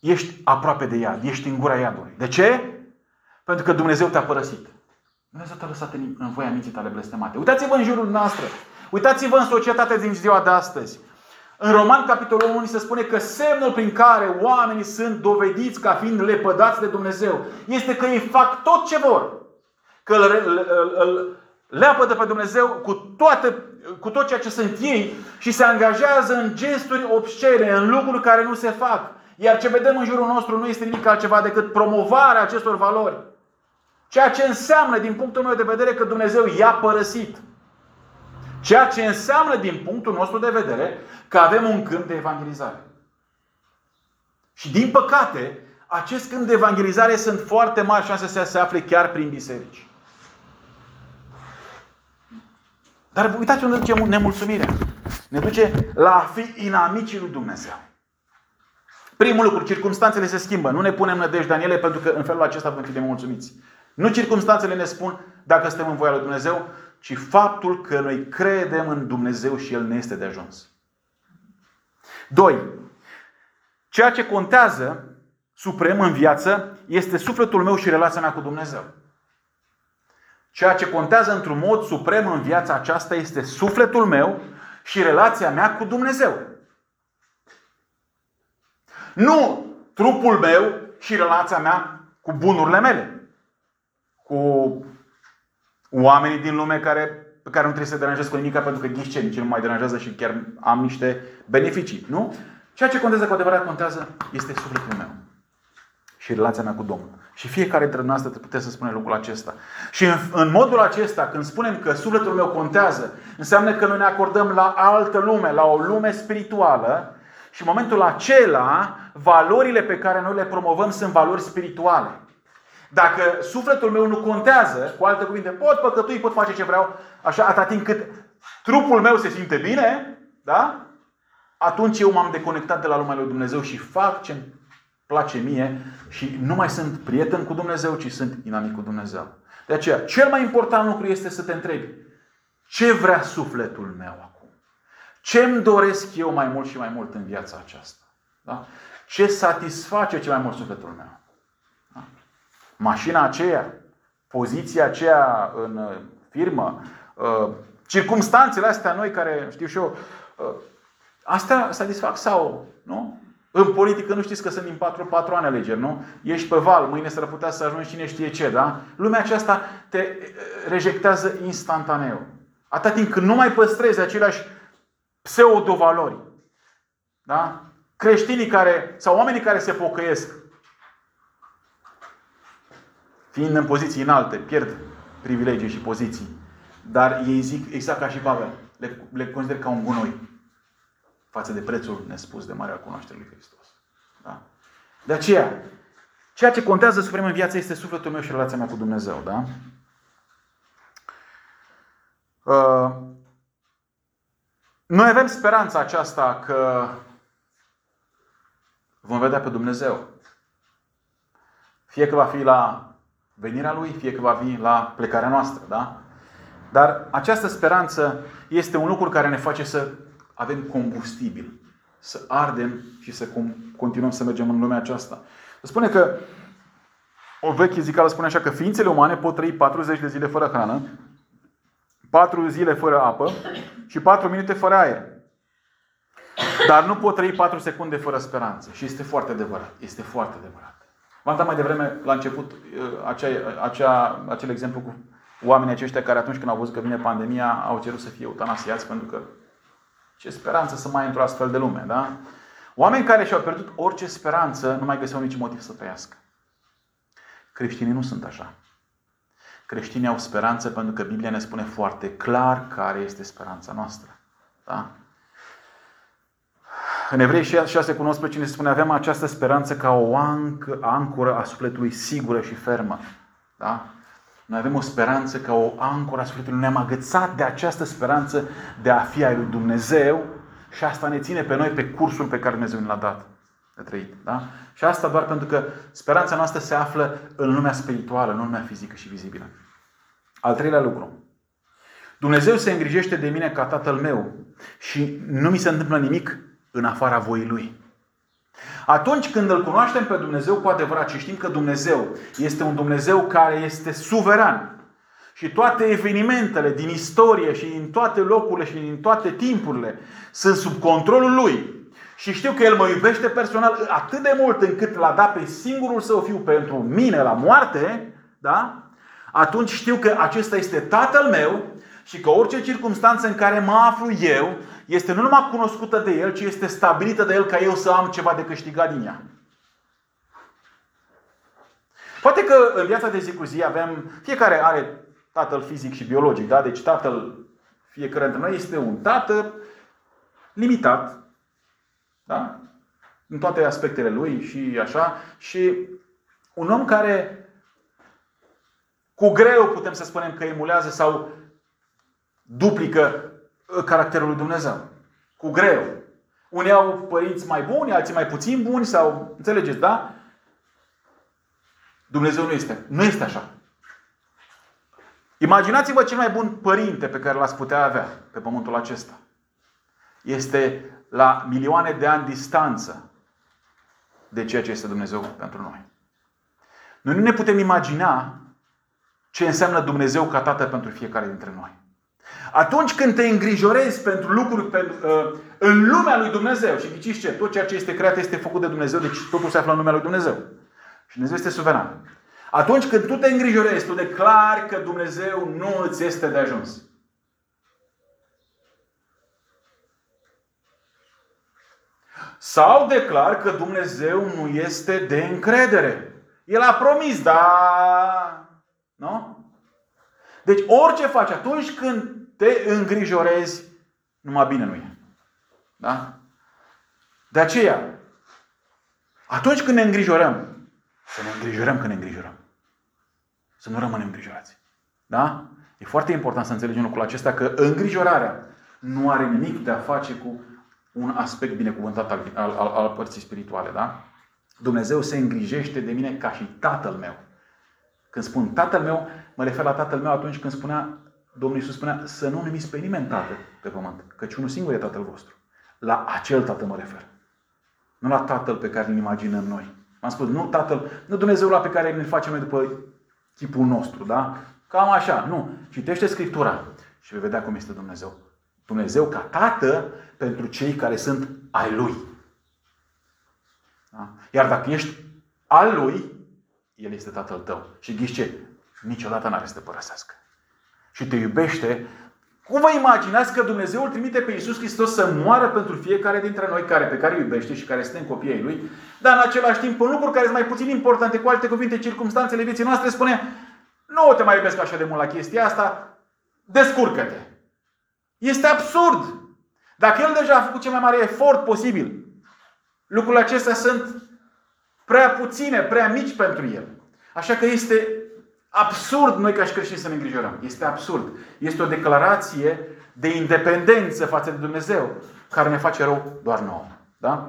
ești aproape de iad, ești în gura iadului. De ce? Pentru că Dumnezeu te-a părăsit. Dumnezeu te-a lăsat în, în voia minții tale blestemate. Uitați-vă în jurul noastră. Uitați-vă în societatea din ziua de astăzi. În Roman, capitolul 1, se spune că semnul prin care oamenii sunt dovediți ca fiind lepădați de Dumnezeu este că ei fac tot ce vor. Că îl, îl, îl leapădă pe Dumnezeu cu, toate, cu tot ceea ce sunt ei și se angajează în gesturi obscene, în lucruri care nu se fac. Iar ce vedem în jurul nostru nu este nimic altceva decât promovarea acestor valori. Ceea ce înseamnă, din punctul meu de vedere, că Dumnezeu i-a părăsit. Ceea ce înseamnă, din punctul nostru de vedere, că avem un câmp de evangelizare. Și din păcate, acest câmp de evangelizare sunt foarte mari șanse să se afle chiar prin biserici. Dar uitați unde duce nemulțumirea. Ne duce la a fi inamicii lui Dumnezeu. Primul lucru, circumstanțele se schimbă. Nu ne punem nădejdea în ele pentru că în felul acesta vom fi de mulțumiți. Nu circumstanțele ne spun dacă suntem în voia lui Dumnezeu, ci faptul că noi credem în Dumnezeu și El ne este de ajuns. 2. Ceea ce contează suprem în viață este sufletul meu și relația mea cu Dumnezeu. Ceea ce contează într-un mod suprem în viața aceasta este sufletul meu și relația mea cu Dumnezeu. Nu trupul meu și relația mea cu bunurile mele. Cu oamenii din lume care, pe care nu trebuie să deranjez cu nimic pentru că ghiși ce, nici nu mai deranjează și chiar am niște beneficii. Nu? Ceea ce contează cu adevărat contează este sufletul meu și relația mea cu Domnul. Și fiecare dintre noastre puteți să spune lucrul acesta. Și în, în modul acesta, când spunem că sufletul meu contează, înseamnă că noi ne acordăm la altă lume, la o lume spirituală și în momentul acela, valorile pe care noi le promovăm sunt valori spirituale. Dacă sufletul meu nu contează, cu alte cuvinte, pot păcătui, pot face ce vreau, așa atât timp cât trupul meu se simte bine, da? atunci eu m-am deconectat de la lumea lui Dumnezeu și fac ce place mie și nu mai sunt prieten cu Dumnezeu, ci sunt inamic cu Dumnezeu. De aceea, cel mai important lucru este să te întrebi ce vrea sufletul meu acum? Ce îmi doresc eu mai mult și mai mult în viața aceasta? Da? Ce satisface cel mai mult sufletul meu? Da? Mașina aceea, poziția aceea în uh, firmă, uh, circumstanțele astea noi care, știu și eu, uh, astea satisfac sau nu? În politică nu știți că sunt din patru, patru ani alegeri, nu? Ești pe val, mâine s-ar putea să ajungi cine știe ce, da? Lumea aceasta te rejectează instantaneu. Atât timp când nu mai păstrezi aceleași pseudo-valori. Da? Creștinii care, sau oamenii care se pocăiesc, fiind în poziții înalte, pierd privilegii și poziții. Dar ei zic, exact ca și Pavel, le, le consider ca un gunoi față de prețul nespus de marea cunoaștere lui Hristos. Da? De aceea, ceea ce contează suprem în viață este sufletul meu și relația mea cu Dumnezeu. Da? Uh, noi avem speranța aceasta că vom vedea pe Dumnezeu. Fie că va fi la venirea Lui, fie că va fi la plecarea noastră. Da? Dar această speranță este un lucru care ne face să avem combustibil, să ardem și să continuăm să mergem în lumea aceasta. Se spune că o veche zicală spune așa că ființele umane pot trăi 40 de zile fără hrană, 4 zile fără apă și 4 minute fără aer. Dar nu pot trăi 4 secunde fără speranță. Și este foarte adevărat. Este foarte adevărat. V-am dat mai devreme, la început, uh, acea, acea, acel exemplu cu oamenii aceștia care atunci când au văzut că vine pandemia au cerut să fie eutanasiați pentru că ce speranță să mai într-o astfel de lume, da? Oameni care și-au pierdut orice speranță nu mai găseau niciun motiv să trăiască. Creștinii nu sunt așa. Creștinii au speranță pentru că Biblia ne spune foarte clar care este speranța noastră. Da? În Evrei 6 cu 19 ne spune avem această speranță ca o ancoră a sufletului sigură și fermă. Da? Noi avem o speranță ca o ancoră a sufletului. Ne-am agățat de această speranță de a fi ai lui Dumnezeu și asta ne ține pe noi pe cursul pe care Dumnezeu ne l-a dat de trăit. Da? Și asta doar pentru că speranța noastră se află în lumea spirituală, nu în lumea fizică și vizibilă. Al treilea lucru. Dumnezeu se îngrijește de mine ca tatăl meu și nu mi se întâmplă nimic în afara voii Lui. Atunci când îl cunoaștem pe Dumnezeu cu adevărat și știm că Dumnezeu este un Dumnezeu care este suveran și toate evenimentele din istorie și în toate locurile și în toate timpurile sunt sub controlul Lui și știu că El mă iubește personal atât de mult încât l-a dat pe singurul său fiu pentru mine la moarte, da? atunci știu că acesta este Tatăl meu și că orice circunstanță în care mă aflu eu este nu numai cunoscută de El, ci este stabilită de El ca eu să am ceva de câștigat din ea. Poate că în viața de zi cu zi avem, fiecare are tatăl fizic și biologic, da? Deci tatăl fiecare dintre noi este un tată limitat, da? În toate aspectele lui și așa. Și un om care cu greu putem să spunem că emulează sau duplică uh, caracterul lui Dumnezeu. Cu greu. Unii au părinți mai buni, alții mai puțin buni sau, înțelegeți, da? Dumnezeu nu este. Nu este așa. Imaginați-vă cel mai bun părinte pe care l-ați putea avea pe pământul acesta. Este la milioane de ani distanță de ceea ce este Dumnezeu pentru noi. Noi nu ne putem imagina ce înseamnă Dumnezeu ca Tată pentru fiecare dintre noi. Atunci când te îngrijorezi pentru lucruri pentru, uh, în lumea lui Dumnezeu și ghiciți ce? Tot ceea ce este creat este făcut de Dumnezeu, deci totul se află în lumea lui Dumnezeu. Și Dumnezeu este suveran. Atunci când tu te îngrijorezi, tu declari că Dumnezeu nu îți este de ajuns. Sau declar că Dumnezeu nu este de încredere. El a promis, dar... Nu? Deci orice faci atunci când te îngrijorezi, numai bine nu e. Da? De aceea, atunci când ne îngrijorăm, să ne îngrijorăm când ne îngrijorăm. Să nu rămânem îngrijorați. Da? E foarte important să înțelegem lucrul acesta că îngrijorarea nu are nimic de a face cu un aspect binecuvântat al, al, al, al părții spirituale. Da? Dumnezeu se îngrijește de mine ca și tatăl meu. Când spun tatăl meu, mă refer la tatăl meu atunci când spunea, Domnul Iisus spunea să nu numiți pe nimeni tată pe pământ, căci unul singur e tatăl vostru. La acel tată mă refer. Nu la tatăl pe care îl imaginăm noi. Am spus, nu tatăl, nu Dumnezeu la pe care ne facem noi după chipul nostru, da? Cam așa, nu. Citește Scriptura și vei vedea cum este Dumnezeu. Dumnezeu ca tată pentru cei care sunt ai Lui. Da? Iar dacă ești al Lui, El este Tatăl tău. Și ghiși ce? Niciodată n-are să te părăsească. Și te iubește. Cum vă imaginați că Dumnezeu îl trimite pe Iisus Hristos să moară pentru fiecare dintre noi care, pe care îi iubește și care suntem copiii Lui, dar în același timp, în lucruri care sunt mai puțin importante, cu alte cuvinte, circumstanțele vieții noastre, spune nu te mai iubesc așa de mult la chestia asta, descurcă-te. Este absurd. Dacă El deja a făcut cel mai mare efort posibil, lucrurile acestea sunt prea puține, prea mici pentru El. Așa că este absurd noi ca și creștini să ne îngrijorăm. Este absurd. Este o declarație de independență față de Dumnezeu care ne face rău doar nouă. Da?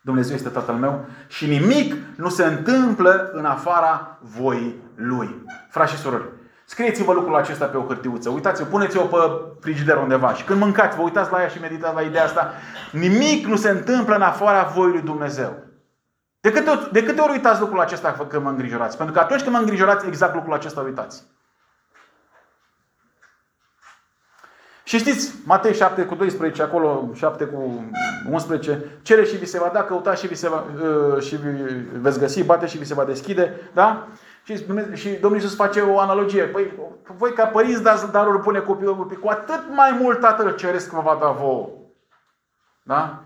Dumnezeu este Tatăl meu și nimic nu se întâmplă în afara voii Lui. Frați și surori, scrieți-vă lucrul acesta pe o hârtiuță. Uitați-o, puneți-o pe frigider undeva și când mâncați, vă uitați la ea și meditați la ideea asta. Nimic nu se întâmplă în afara voii Lui Dumnezeu. De câte, ori, de câte ori uitați lucrul acesta când mă îngrijorați? Pentru că atunci când mă îngrijorați, exact lucrul acesta uitați. Și știți, Matei 7 cu 12, acolo 7 cu 11, cere și vi se va da, căutați și, vi se va, uh, și veți găsi, bate și vi se va deschide, da? Și, și Domnul Iisus face o analogie. Păi, voi ca părinți dați daruri pune copilul cu atât mai mult Tatăl Ceresc vă va da vouă. Da?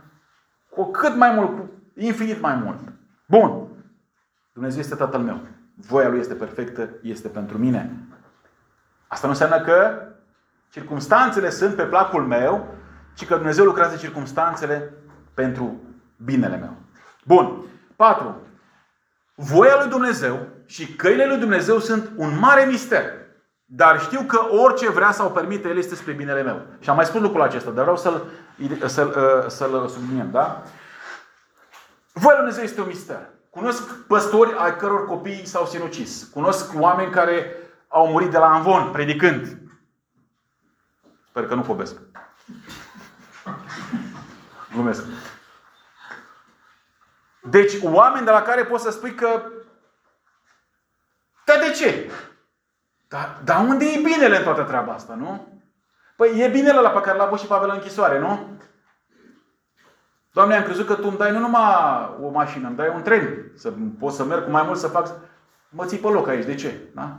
Cu cât mai mult, cu infinit mai mult. Bun. Dumnezeu este Tatăl meu. Voia Lui este perfectă, este pentru mine. Asta nu înseamnă că circumstanțele sunt pe placul meu, ci că Dumnezeu lucrează circumstanțele pentru binele meu. Bun. 4. Voia lui Dumnezeu și căile lui Dumnezeu sunt un mare mister. Dar știu că orice vrea sau permite, El este spre binele meu. Și am mai spus lucrul acesta, dar vreau să-l, să-l, uh, să-l subliniem. Da? Voia lui Dumnezeu este un mister. Cunosc păstori ai căror copii s-au sinucis. Cunosc oameni care au murit de la amvon, predicând. Sper că nu pobesc. Glumesc. Deci, oameni de la care poți să spui că dar de ce? Dar, dar unde e binele în toată treaba asta, nu? Păi e binele la pe care l-a avut și Pavel în închisoare, nu? Doamne, am crezut că Tu îmi dai nu numai o mașină, îmi dai un tren. Să pot să merg cu mai mult să fac... Mă ții pe loc aici. De ce? Da?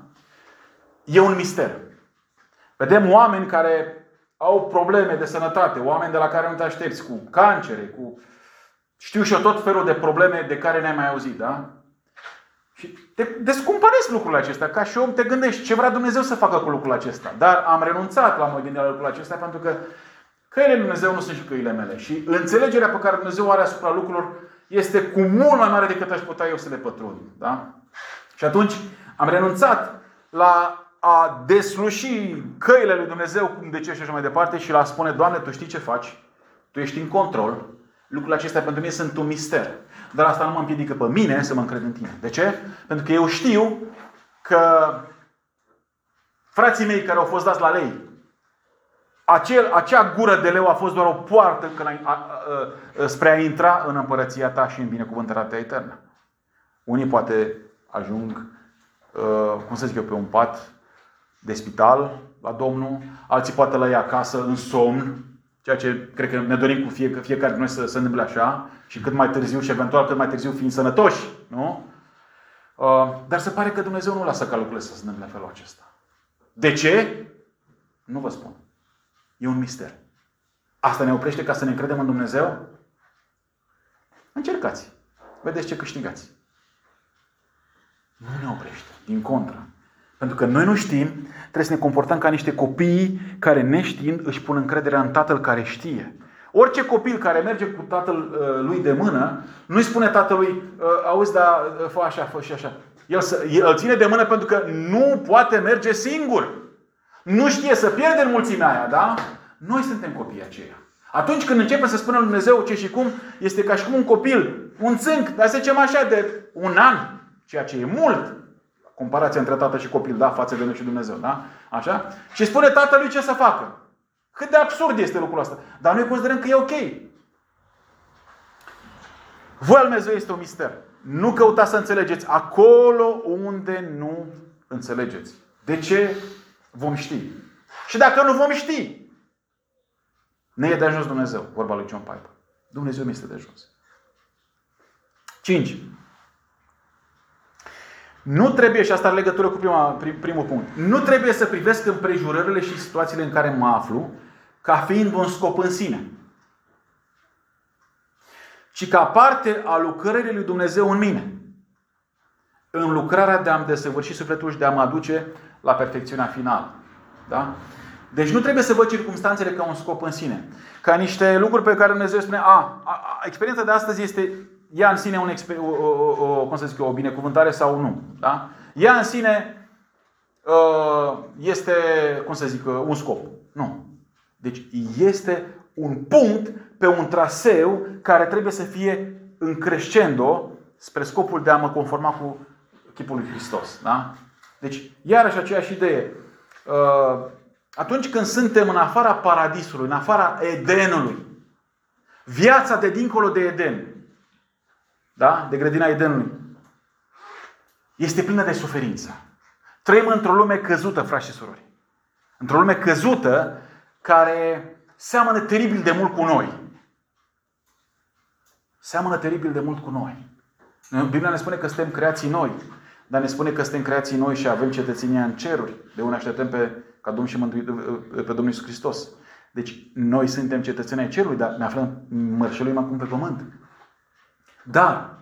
E un mister. Vedem oameni care au probleme de sănătate, oameni de la care nu te aștepți, cu cancere, cu... Știu și eu tot felul de probleme de care n-ai mai auzit, da? Și te descumpăresc lucrurile acestea. Ca și om te gândești ce vrea Dumnezeu să facă cu lucrul acesta. Dar am renunțat la mă gândi la lucrul acesta pentru că căile lui Dumnezeu nu sunt și căile mele. Și înțelegerea pe care Dumnezeu o are asupra lucrurilor este cu mult mai mare decât aș putea eu să le pătrund. Da? Și atunci am renunțat la a desluși căile lui Dumnezeu, cum de ce și așa mai departe, și la a spune, Doamne, Tu știi ce faci, Tu ești în control, lucrurile acestea pentru mine sunt un mister. Dar asta nu mă împiedică pe mine să mă încred în tine. De ce? Pentru că eu știu că frații mei care au fost dați la lei, acel, acea gură de leu a fost doar o poartă când a, a, a, spre a intra în împărăția ta și în binecuvântarea ta eternă. Unii poate ajung, cum să zic eu, pe un pat de spital la Domnul, alții poate la ea acasă în somn, ceea ce cred că ne dorim cu fiecare, fiecare dintre noi să se întâmple așa și cât mai târziu și eventual cât mai târziu fiind sănătoși. Nu? Uh, dar se pare că Dumnezeu nu lasă ca lucrurile să se întâmple în felul acesta. De ce? Nu vă spun. E un mister. Asta ne oprește ca să ne încredem în Dumnezeu? Încercați. Vedeți ce câștigați. Nu ne oprește. Din contră. Pentru că noi nu știm, trebuie să ne comportăm ca niște copii care neștiind își pun încrederea în Tatăl care știe. Orice copil care merge cu tatăl uh, lui de mână, nu-i spune tatălui, uh, auzi, da, uh, fă așa, fă și așa. El, să, el îl ține de mână pentru că nu poate merge singur. Nu știe să pierde în mulțimea aia, da? Noi suntem copiii aceia. Atunci când începem să spunem lui Dumnezeu ce și cum, este ca și cum un copil, un țânc, dar să zicem așa, de un an, ceea ce e mult, comparația între tată și copil, da, față de noi și Dumnezeu, da? Așa? Și spune tatălui ce să facă. Cât de absurd este lucrul ăsta. Dar noi considerăm că e ok. Voia lui Dumnezeu este un mister. Nu căutați să înțelegeți acolo unde nu înțelegeți. De ce? Vom ști. Și dacă nu vom ști, ne e de ajuns Dumnezeu, vorba lui John Piper. Dumnezeu mi este de ajuns. 5. Nu trebuie, și asta are legătură cu prima, prim, primul punct, nu trebuie să privesc împrejurările și situațiile în care mă aflu ca fiind un scop în sine, ci ca parte a lucrării lui Dumnezeu în mine. În lucrarea de a-mi desăvârși sufletul și de a mă aduce la perfecțiunea finală. Da? Deci nu trebuie să văd circumstanțele ca un scop în sine. Ca niște lucruri pe care Dumnezeu spune, a, a, a experiența de astăzi este ea în sine un, o, o, o, cum să zic, o binecuvântare sau nu. Da? Ea în sine uh, este, cum să zic, uh, un scop. Nu. Deci este un punct pe un traseu care trebuie să fie în crescendo spre scopul de a mă conforma cu chipul lui Hristos. Da? Deci, iarăși aceeași idee. Uh, atunci când suntem în afara paradisului, în afara Edenului, viața de dincolo de Eden, da? de grădina Edenului, este plină de suferință. Trăim într-o lume căzută, frați și surori. Într-o lume căzută care seamănă teribil de mult cu noi. Seamănă teribil de mult cu noi. Biblia ne spune că suntem creații noi, dar ne spune că suntem creații noi și avem cetățenia în ceruri, de unde așteptăm pe, ca Domnul și Mântuitor, pe Domnul Iisus Hristos. Deci noi suntem cetățenii ai cerului, dar ne aflăm, mărșăluim acum pe pământ. Dar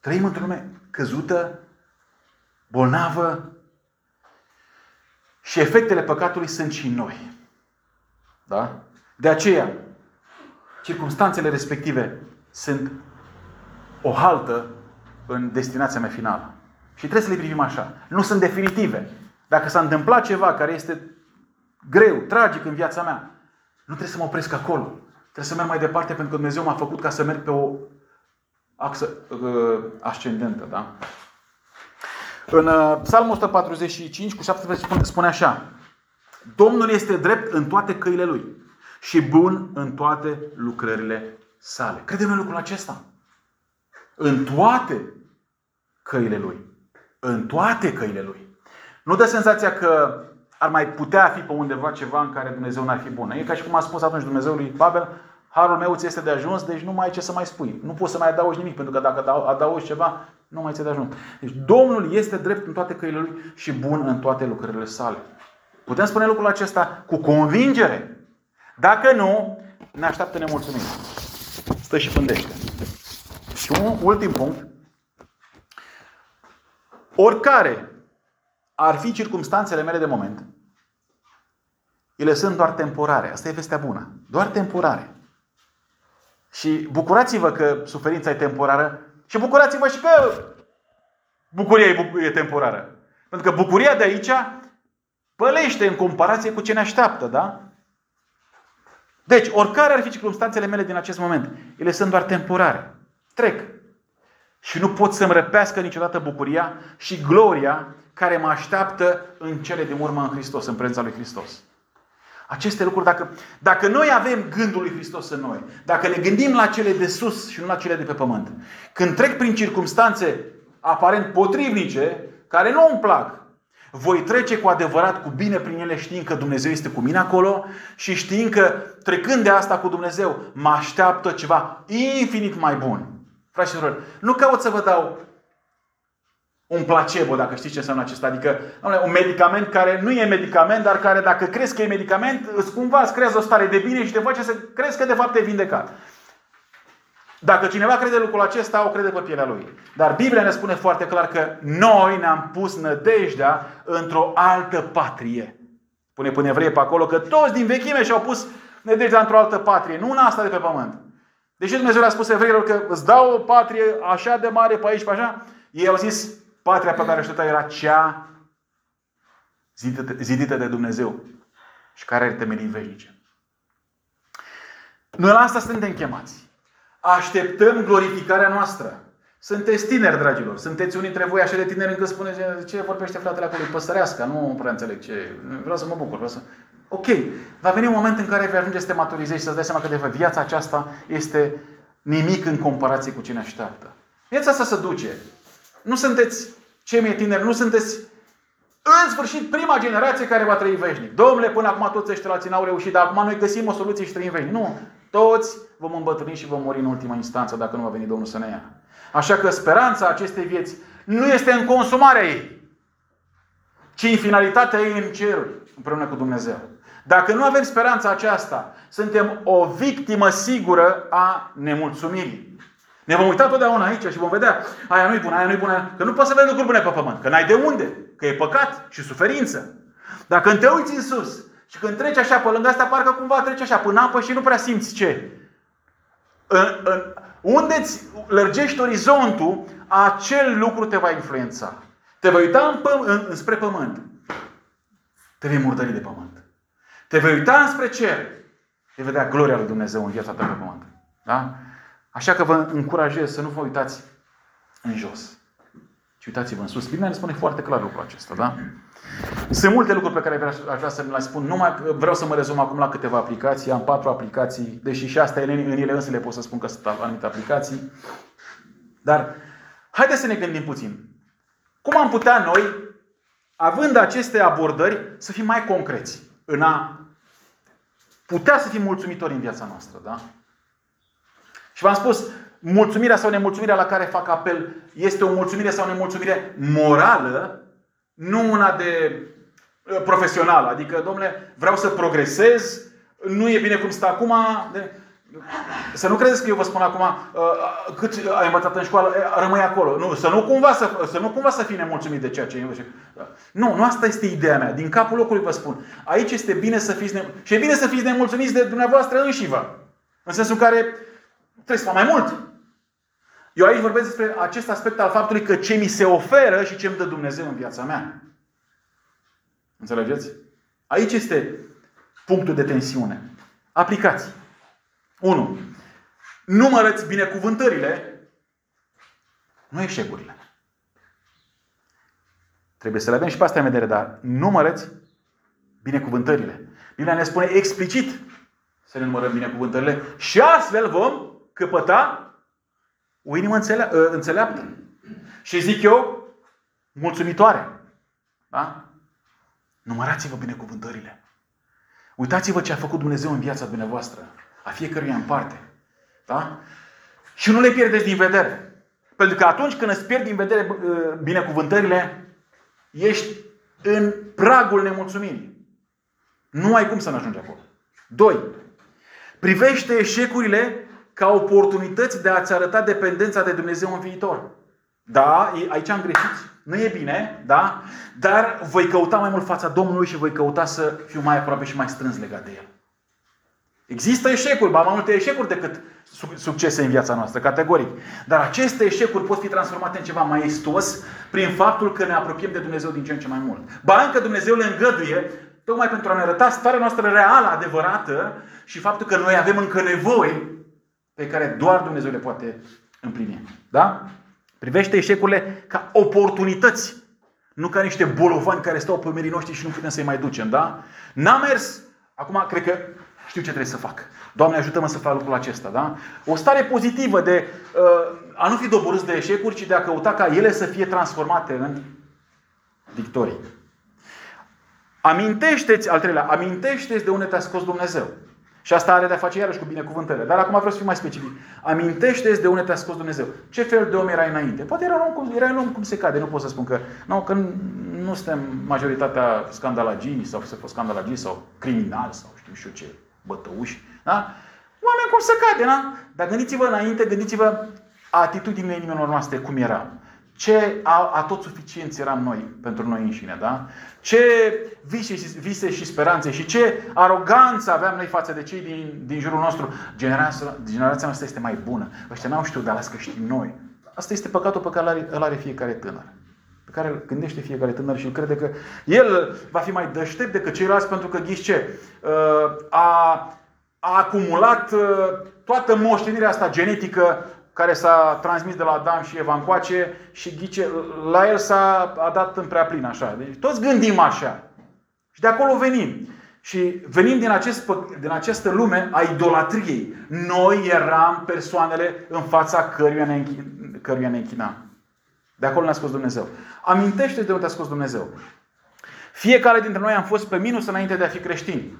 trăim într-o lume căzută, bolnavă, și efectele păcatului sunt și în noi. Da? De aceea, circumstanțele respective sunt o haltă în destinația mea finală. Și trebuie să le privim așa. Nu sunt definitive. Dacă s-a întâmplat ceva care este greu, tragic în viața mea, nu trebuie să mă opresc acolo. Trebuie să merg mai departe pentru că Dumnezeu m-a făcut ca să merg pe o axă uh, ascendentă. Da? În uh, Psalmul 145 cu 17 spune, spune așa. Domnul este drept în toate căile lui și bun în toate lucrările sale. Credem în lucrul acesta. În toate căile lui. În toate căile lui. Nu dă senzația că ar mai putea fi pe undeva ceva în care Dumnezeu n-ar fi bun. E ca și cum a spus atunci Dumnezeu lui Babel, harul meu ți este de ajuns, deci nu mai ai ce să mai spui. Nu poți să mai adaugi nimic, pentru că dacă adaugi ceva, nu mai ți de ajuns. Deci Domnul este drept în toate căile Lui și bun în toate lucrările sale. Putem spune lucrul acesta cu convingere. Dacă nu, ne așteaptă nemulțumire. Stă și pândește. Și un ultim punct. Oricare ar fi circumstanțele mele de moment, ele sunt doar temporare. Asta e vestea bună. Doar temporare. Și bucurați-vă că suferința e temporară și bucurați-vă și că bucuria e temporară. Pentru că bucuria de aici pălește în comparație cu ce ne așteaptă, da? Deci, oricare ar fi circunstanțele mele din acest moment, ele sunt doar temporare. Trec. Și nu pot să-mi răpească niciodată bucuria și gloria care mă așteaptă în cele din urmă în Hristos, în prezența lui Hristos. Aceste lucruri, dacă, dacă noi avem gândul lui Hristos în noi, dacă ne gândim la cele de sus și nu la cele de pe pământ, când trec prin circunstanțe aparent potrivnice, care nu îmi plac, voi trece cu adevărat cu bine prin ele știind că Dumnezeu este cu mine acolo și știind că trecând de asta cu Dumnezeu mă așteaptă ceva infinit mai bun. Fraților, nu caut să vă dau un placebo, dacă știți ce înseamnă acesta. Adică un medicament care nu e medicament, dar care dacă crezi că e medicament, îți cumva îți creează o stare de bine și te face să crezi că de fapt e vindecat. Dacă cineva crede lucrul acesta, o crede pe pielea lui. Dar Biblia ne spune foarte clar că noi ne-am pus nădejdea într-o altă patrie. Pune până evreie pe acolo că toți din vechime și-au pus nădejdea într-o altă patrie, nu în asta de pe pământ. Deși Dumnezeu le-a spus evreilor că îți dau o patrie așa de mare pe aici, pe așa, ei au zis, Patria pe care aștepta era cea zidită de Dumnezeu și care are temelii veșnice. Noi la asta suntem chemați. Așteptăm glorificarea noastră. Sunteți tineri, dragilor. Sunteți unii dintre voi așa de tineri încât spuneți ce vorbește fratele acolo, păsărească, nu prea înțeleg ce. Vreau să mă bucur, vreau să... Ok, va veni un moment în care vei ajunge să te maturizezi și să-ți dai seama că de fapt viața aceasta este nimic în comparație cu ce ne așteaptă. Viața asta se duce. Nu sunteți cei mai tineri, nu sunteți în sfârșit prima generație care va trăi veșnic. Domnule, până acum toți ăștia la n-au reușit, dar acum noi găsim o soluție și trăim veșnic. Nu, toți vom îmbătrâni și vom muri în ultima instanță dacă nu va veni Domnul să ne ia. Așa că speranța acestei vieți nu este în consumarea ei, ci în finalitatea ei în ceruri, împreună cu Dumnezeu. Dacă nu avem speranța aceasta, suntem o victimă sigură a nemulțumirii. Ne vom uita totdeauna aici și vom vedea, aia nu-i bună, aia nu-i bună, că nu poți să vezi lucruri bune pe pământ, că n-ai de unde, că e păcat și suferință. Dar când te uiți în sus și când treci așa pe lângă asta, parcă cumva treci așa până apă și nu prea simți ce. În, în, unde îți lărgești orizontul, acel lucru te va influența. Te vei uita în păm- în, înspre pământ. Te vei murdări de pământ. Te vei uita înspre cer. Vei vedea gloria lui Dumnezeu în viața ta pe pământ. Da? Așa că vă încurajez să nu vă uitați în jos. Ci uitați-vă în sus. Biblia ne spune foarte clar lucrul acesta. Da? Sunt multe lucruri pe care aș vrea să le spun. Numai vreau să mă rezum acum la câteva aplicații. Am patru aplicații, deși și astea în ele însă le pot să spun că sunt anumite aplicații. Dar haideți să ne gândim puțin. Cum am putea noi, având aceste abordări, să fim mai concreți în a putea să fim mulțumitori în viața noastră, da? Și v-am spus, mulțumirea sau nemulțumirea la care fac apel este o mulțumire sau nemulțumire morală, nu una de uh, profesională. Adică, domnule, vreau să progresez, nu e bine cum stă acum. De... Să nu credeți că eu vă spun acum uh, cât ai învățat în școală, rămâi acolo. Nu, să, nu cumva să, să nu cumva să fii nemulțumit de ceea ce e. Nu, nu asta este ideea mea. Din capul locului vă spun. Aici este bine să fiți ne... și e bine să fiți nemulțumiți de dumneavoastră înși vă. În sensul în care trebuie să fac mai mult. Eu aici vorbesc despre acest aspect al faptului că ce mi se oferă și ce îmi dă Dumnezeu în viața mea. Înțelegeți? Aici este punctul de tensiune. Aplicați. 1. Numărăți binecuvântările, nu eșecurile. Trebuie să le avem și pe astea în vedere, dar numărăți binecuvântările. Biblia ne spune explicit să ne numărăm binecuvântările și astfel vom căpăta o inimă înțelea, ă, înțeleaptă. Și zic eu, mulțumitoare. Da? Numărați-vă binecuvântările. Uitați-vă ce a făcut Dumnezeu în viața dumneavoastră. A fiecăruia în parte. Da? Și nu le pierdeți din vedere. Pentru că atunci când îți pierdi din vedere ă, binecuvântările, ești în pragul nemulțumirii. Nu ai cum să nu ajungi acolo. Doi. Privește eșecurile ca oportunități de a-ți arăta dependența de Dumnezeu în viitor. Da, aici am greșit. Nu e bine, da? Dar voi căuta mai mult fața Domnului și voi căuta să fiu mai aproape și mai strâns legat de El. Există eșecuri, ba mai multe eșecuri decât succese în viața noastră, categoric. Dar aceste eșecuri pot fi transformate în ceva maestos prin faptul că ne apropiem de Dumnezeu din ce în ce mai mult. Ba încă Dumnezeu le îngăduie tocmai pentru a ne arăta starea noastră reală, adevărată și faptul că noi avem încă nevoi pe care doar Dumnezeu le poate împlini. Da? Privește eșecurile ca oportunități, nu ca niște bolovani care stau pe merii noștri și nu putem să-i mai ducem. Da? N-a mers. Acum cred că știu ce trebuie să fac. Doamne, ajută-mă să fac lucrul acesta. Da? O stare pozitivă de uh, a nu fi doborâți de eșecuri, ci de a căuta ca ele să fie transformate în victorii. Amintește-ți, al treilea, amintește-ți de unde te-a scos Dumnezeu. Și asta are de-a face iarăși cu binecuvântările. Dar acum vreau să fiu mai specific. Amintește-ți de unde te-a scos Dumnezeu. Ce fel de om erai înainte? Poate era un om, era un om cum se cade. Nu pot să spun că, nu, că nu suntem majoritatea scandalagii sau să fost scandalagii sau criminali sau știu și eu ce, bătăuși. Da? Oameni cum se cade, da? Dar gândiți-vă înainte, gândiți-vă atitudinile inimilor noastre cum era ce tot suficienți eram noi pentru noi înșine, da? Ce vise, vise și speranțe și ce aroganță aveam noi față de cei din, din jurul nostru. Generația, generația noastră este mai bună. Ăștia n-au știut, dar las că știm noi. Asta este păcatul pe care îl are, îl are fiecare tânăr. Pe care îl gândește fiecare tânăr și îl crede că el va fi mai deștept decât ceilalți pentru că, ghiși ce, uh, a a acumulat uh, toată moștenirea asta genetică care s-a transmis de la Adam și Eva încoace și ghice, la el s-a a dat în prea plin așa. Deci toți gândim așa. Și de acolo venim. Și venim din, acest, din această lume a idolatriei. Noi eram persoanele în fața căruia ne, căruia ne închinam. De acolo ne-a scos Dumnezeu. Amintește de unde a scos Dumnezeu. Fiecare dintre noi am fost pe minus înainte de a fi creștini.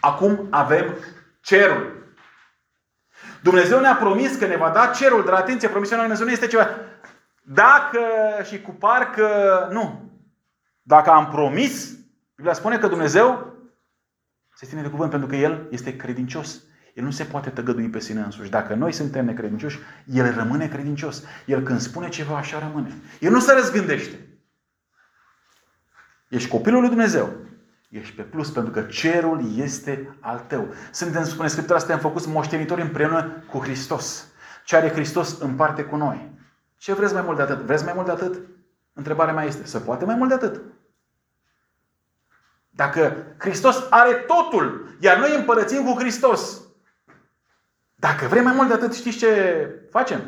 Acum avem cerul. Dumnezeu ne-a promis că ne va da cerul, dar atenție, promisiunea lui Dumnezeu nu este ceva. Dacă și cu parcă, nu. Dacă am promis, Biblia spune că Dumnezeu se ține de cuvânt pentru că El este credincios. El nu se poate tăgădui pe sine însuși. Dacă noi suntem necredincioși, El rămâne credincios. El când spune ceva, așa rămâne. El nu se răzgândește. Ești copilul lui Dumnezeu. Ești pe plus pentru că cerul este al tău. Suntem, spune Scriptura, suntem făcuți moștenitori împreună cu Hristos. Ce are Hristos în parte cu noi. Ce vreți mai mult de atât? Vreți mai mult de atât? Întrebarea mea este, să poate mai mult de atât? Dacă Hristos are totul, iar noi împărățim cu Hristos, dacă vrem mai mult de atât, știți ce facem?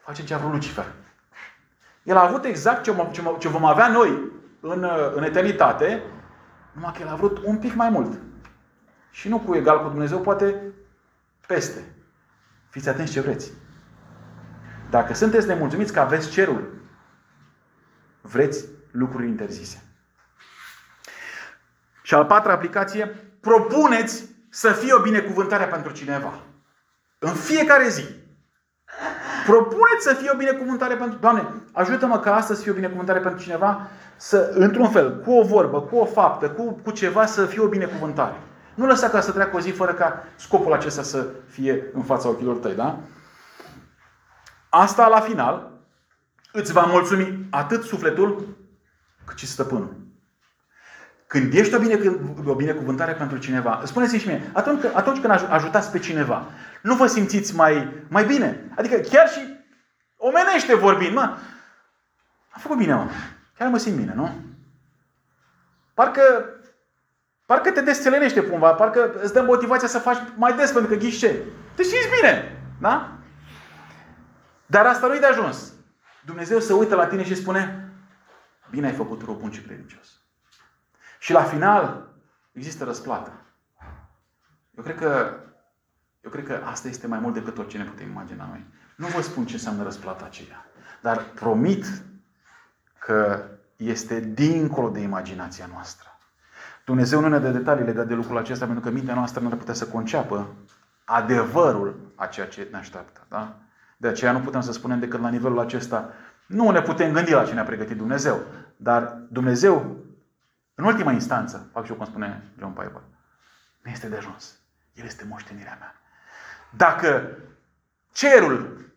Facem ce a vrut Lucifer. El a avut exact ce vom avea noi în, în eternitate, numai că el a vrut un pic mai mult. Și nu cu egal cu Dumnezeu, poate peste. Fiți atenți ce vreți. Dacă sunteți nemulțumiți că aveți cerul, vreți lucruri interzise. Și al patra aplicație, propuneți să fie o binecuvântare pentru cineva. În fiecare zi. Propuneți să fie o binecuvântare pentru... Doamne, ajută-mă ca astăzi să fie o binecuvântare pentru cineva, să, într-un fel, cu o vorbă, cu o faptă, cu, cu ceva, să fie o binecuvântare. Nu lăsa ca să treacă o zi fără ca scopul acesta să fie în fața ochilor tăi, da? Asta, la final, îți va mulțumi atât sufletul, cât și stăpânul. Când ești o, bine, o binecuvântare pentru cineva, spuneți-mi și mie, atunci, atunci când ajutați pe cineva, nu vă simțiți mai, mai bine? Adică chiar și omenește vorbind, mă, a făcut bine, mă. Chiar mă simt bine, nu? Parcă, parcă te desțelenește cumva, parcă îți dă motivația să faci mai des pentru că ghiși ce. Te simți bine, da? Dar asta nu-i de ajuns. Dumnezeu se uită la tine și spune, bine ai făcut, rău bun și credincios. Și la final există răsplată. Eu cred că eu cred că asta este mai mult decât orice ne putem imagina noi. Nu vă spun ce înseamnă răsplata aceea. Dar promit că este dincolo de imaginația noastră. Dumnezeu nu ne dă detalii legate de lucrul acesta pentru că mintea noastră nu ar putea să conceapă adevărul a ceea ce ne așteaptă. Da? De aceea nu putem să spunem decât la nivelul acesta nu ne putem gândi la ce ne-a pregătit Dumnezeu. Dar Dumnezeu, în ultima instanță, fac și eu cum spune John Piper, ne este de ajuns. El este moștenirea mea. Dacă cerul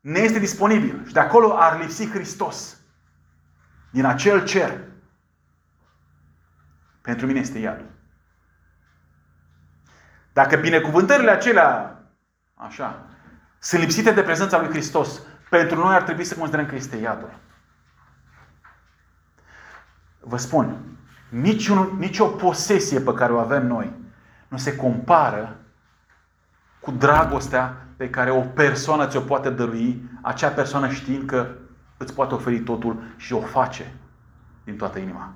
ne este disponibil și de acolo ar lipsi Hristos, din acel cer, pentru mine este iadul. Dacă binecuvântările acelea, așa, sunt lipsite de prezența lui Hristos, pentru noi ar trebui să considerăm că este iadul. Vă spun, niciun, nicio posesie pe care o avem noi nu se compară cu dragostea pe care o persoană ți-o poate dărui, acea persoană știind că îți poate oferi totul și o face din toată inima.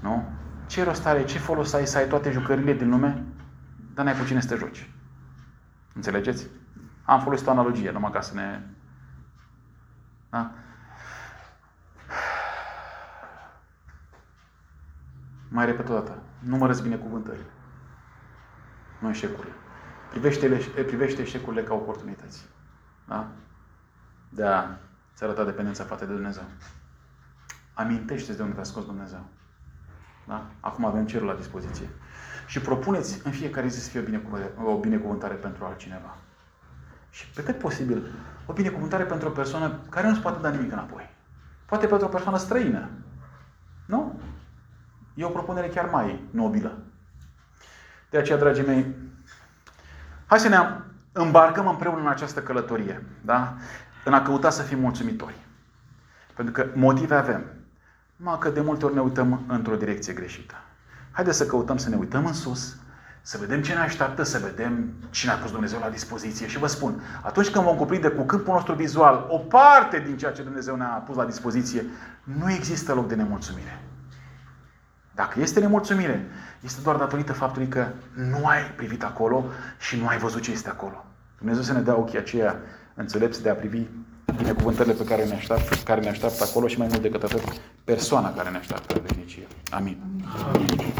Nu? Ce rost are, ce folos ai să ai toate jucările din lume, dar n-ai cu cine să te joci? Înțelegeți? Am folosit o analogie, numai ca să ne... Da? Mai repet o dată. Numărăți binecuvântările. Nu eșecurile. Privește, privește eșecurile ca oportunități. Da? De a ți arăta dependența față de Dumnezeu. Amintește-ți de unde te-a scos Dumnezeu. Da? Acum avem cerul la dispoziție. Și propuneți în fiecare zi să fie o binecuvântare, o binecuvântare pentru altcineva. Și pe cât posibil, o binecuvântare pentru o persoană care nu îți poate da nimic înapoi. Poate pentru o persoană străină. Nu? E o propunere chiar mai nobilă. De aceea, dragii mei, hai să ne îmbarcăm împreună în această călătorie. Da? În a căuta să fim mulțumitori. Pentru că motive avem. Numai că de multe ori ne uităm într-o direcție greșită. Haideți să căutăm să ne uităm în sus, să vedem ce ne așteaptă, să vedem ce ne-a pus Dumnezeu la dispoziție. Și vă spun, atunci când vom cuprinde cu câmpul nostru vizual o parte din ceea ce Dumnezeu ne-a pus la dispoziție, nu există loc de nemulțumire. Dacă este nemulțumire, este doar datorită faptului că nu ai privit acolo și nu ai văzut ce este acolo. Dumnezeu să ne dea ochii aceia înțelepți de a privi binecuvântările pe care ne așteaptă, care ne așteaptă acolo și mai mult decât atât persoana care ne așteaptă în veșnicie. Amin. Amin.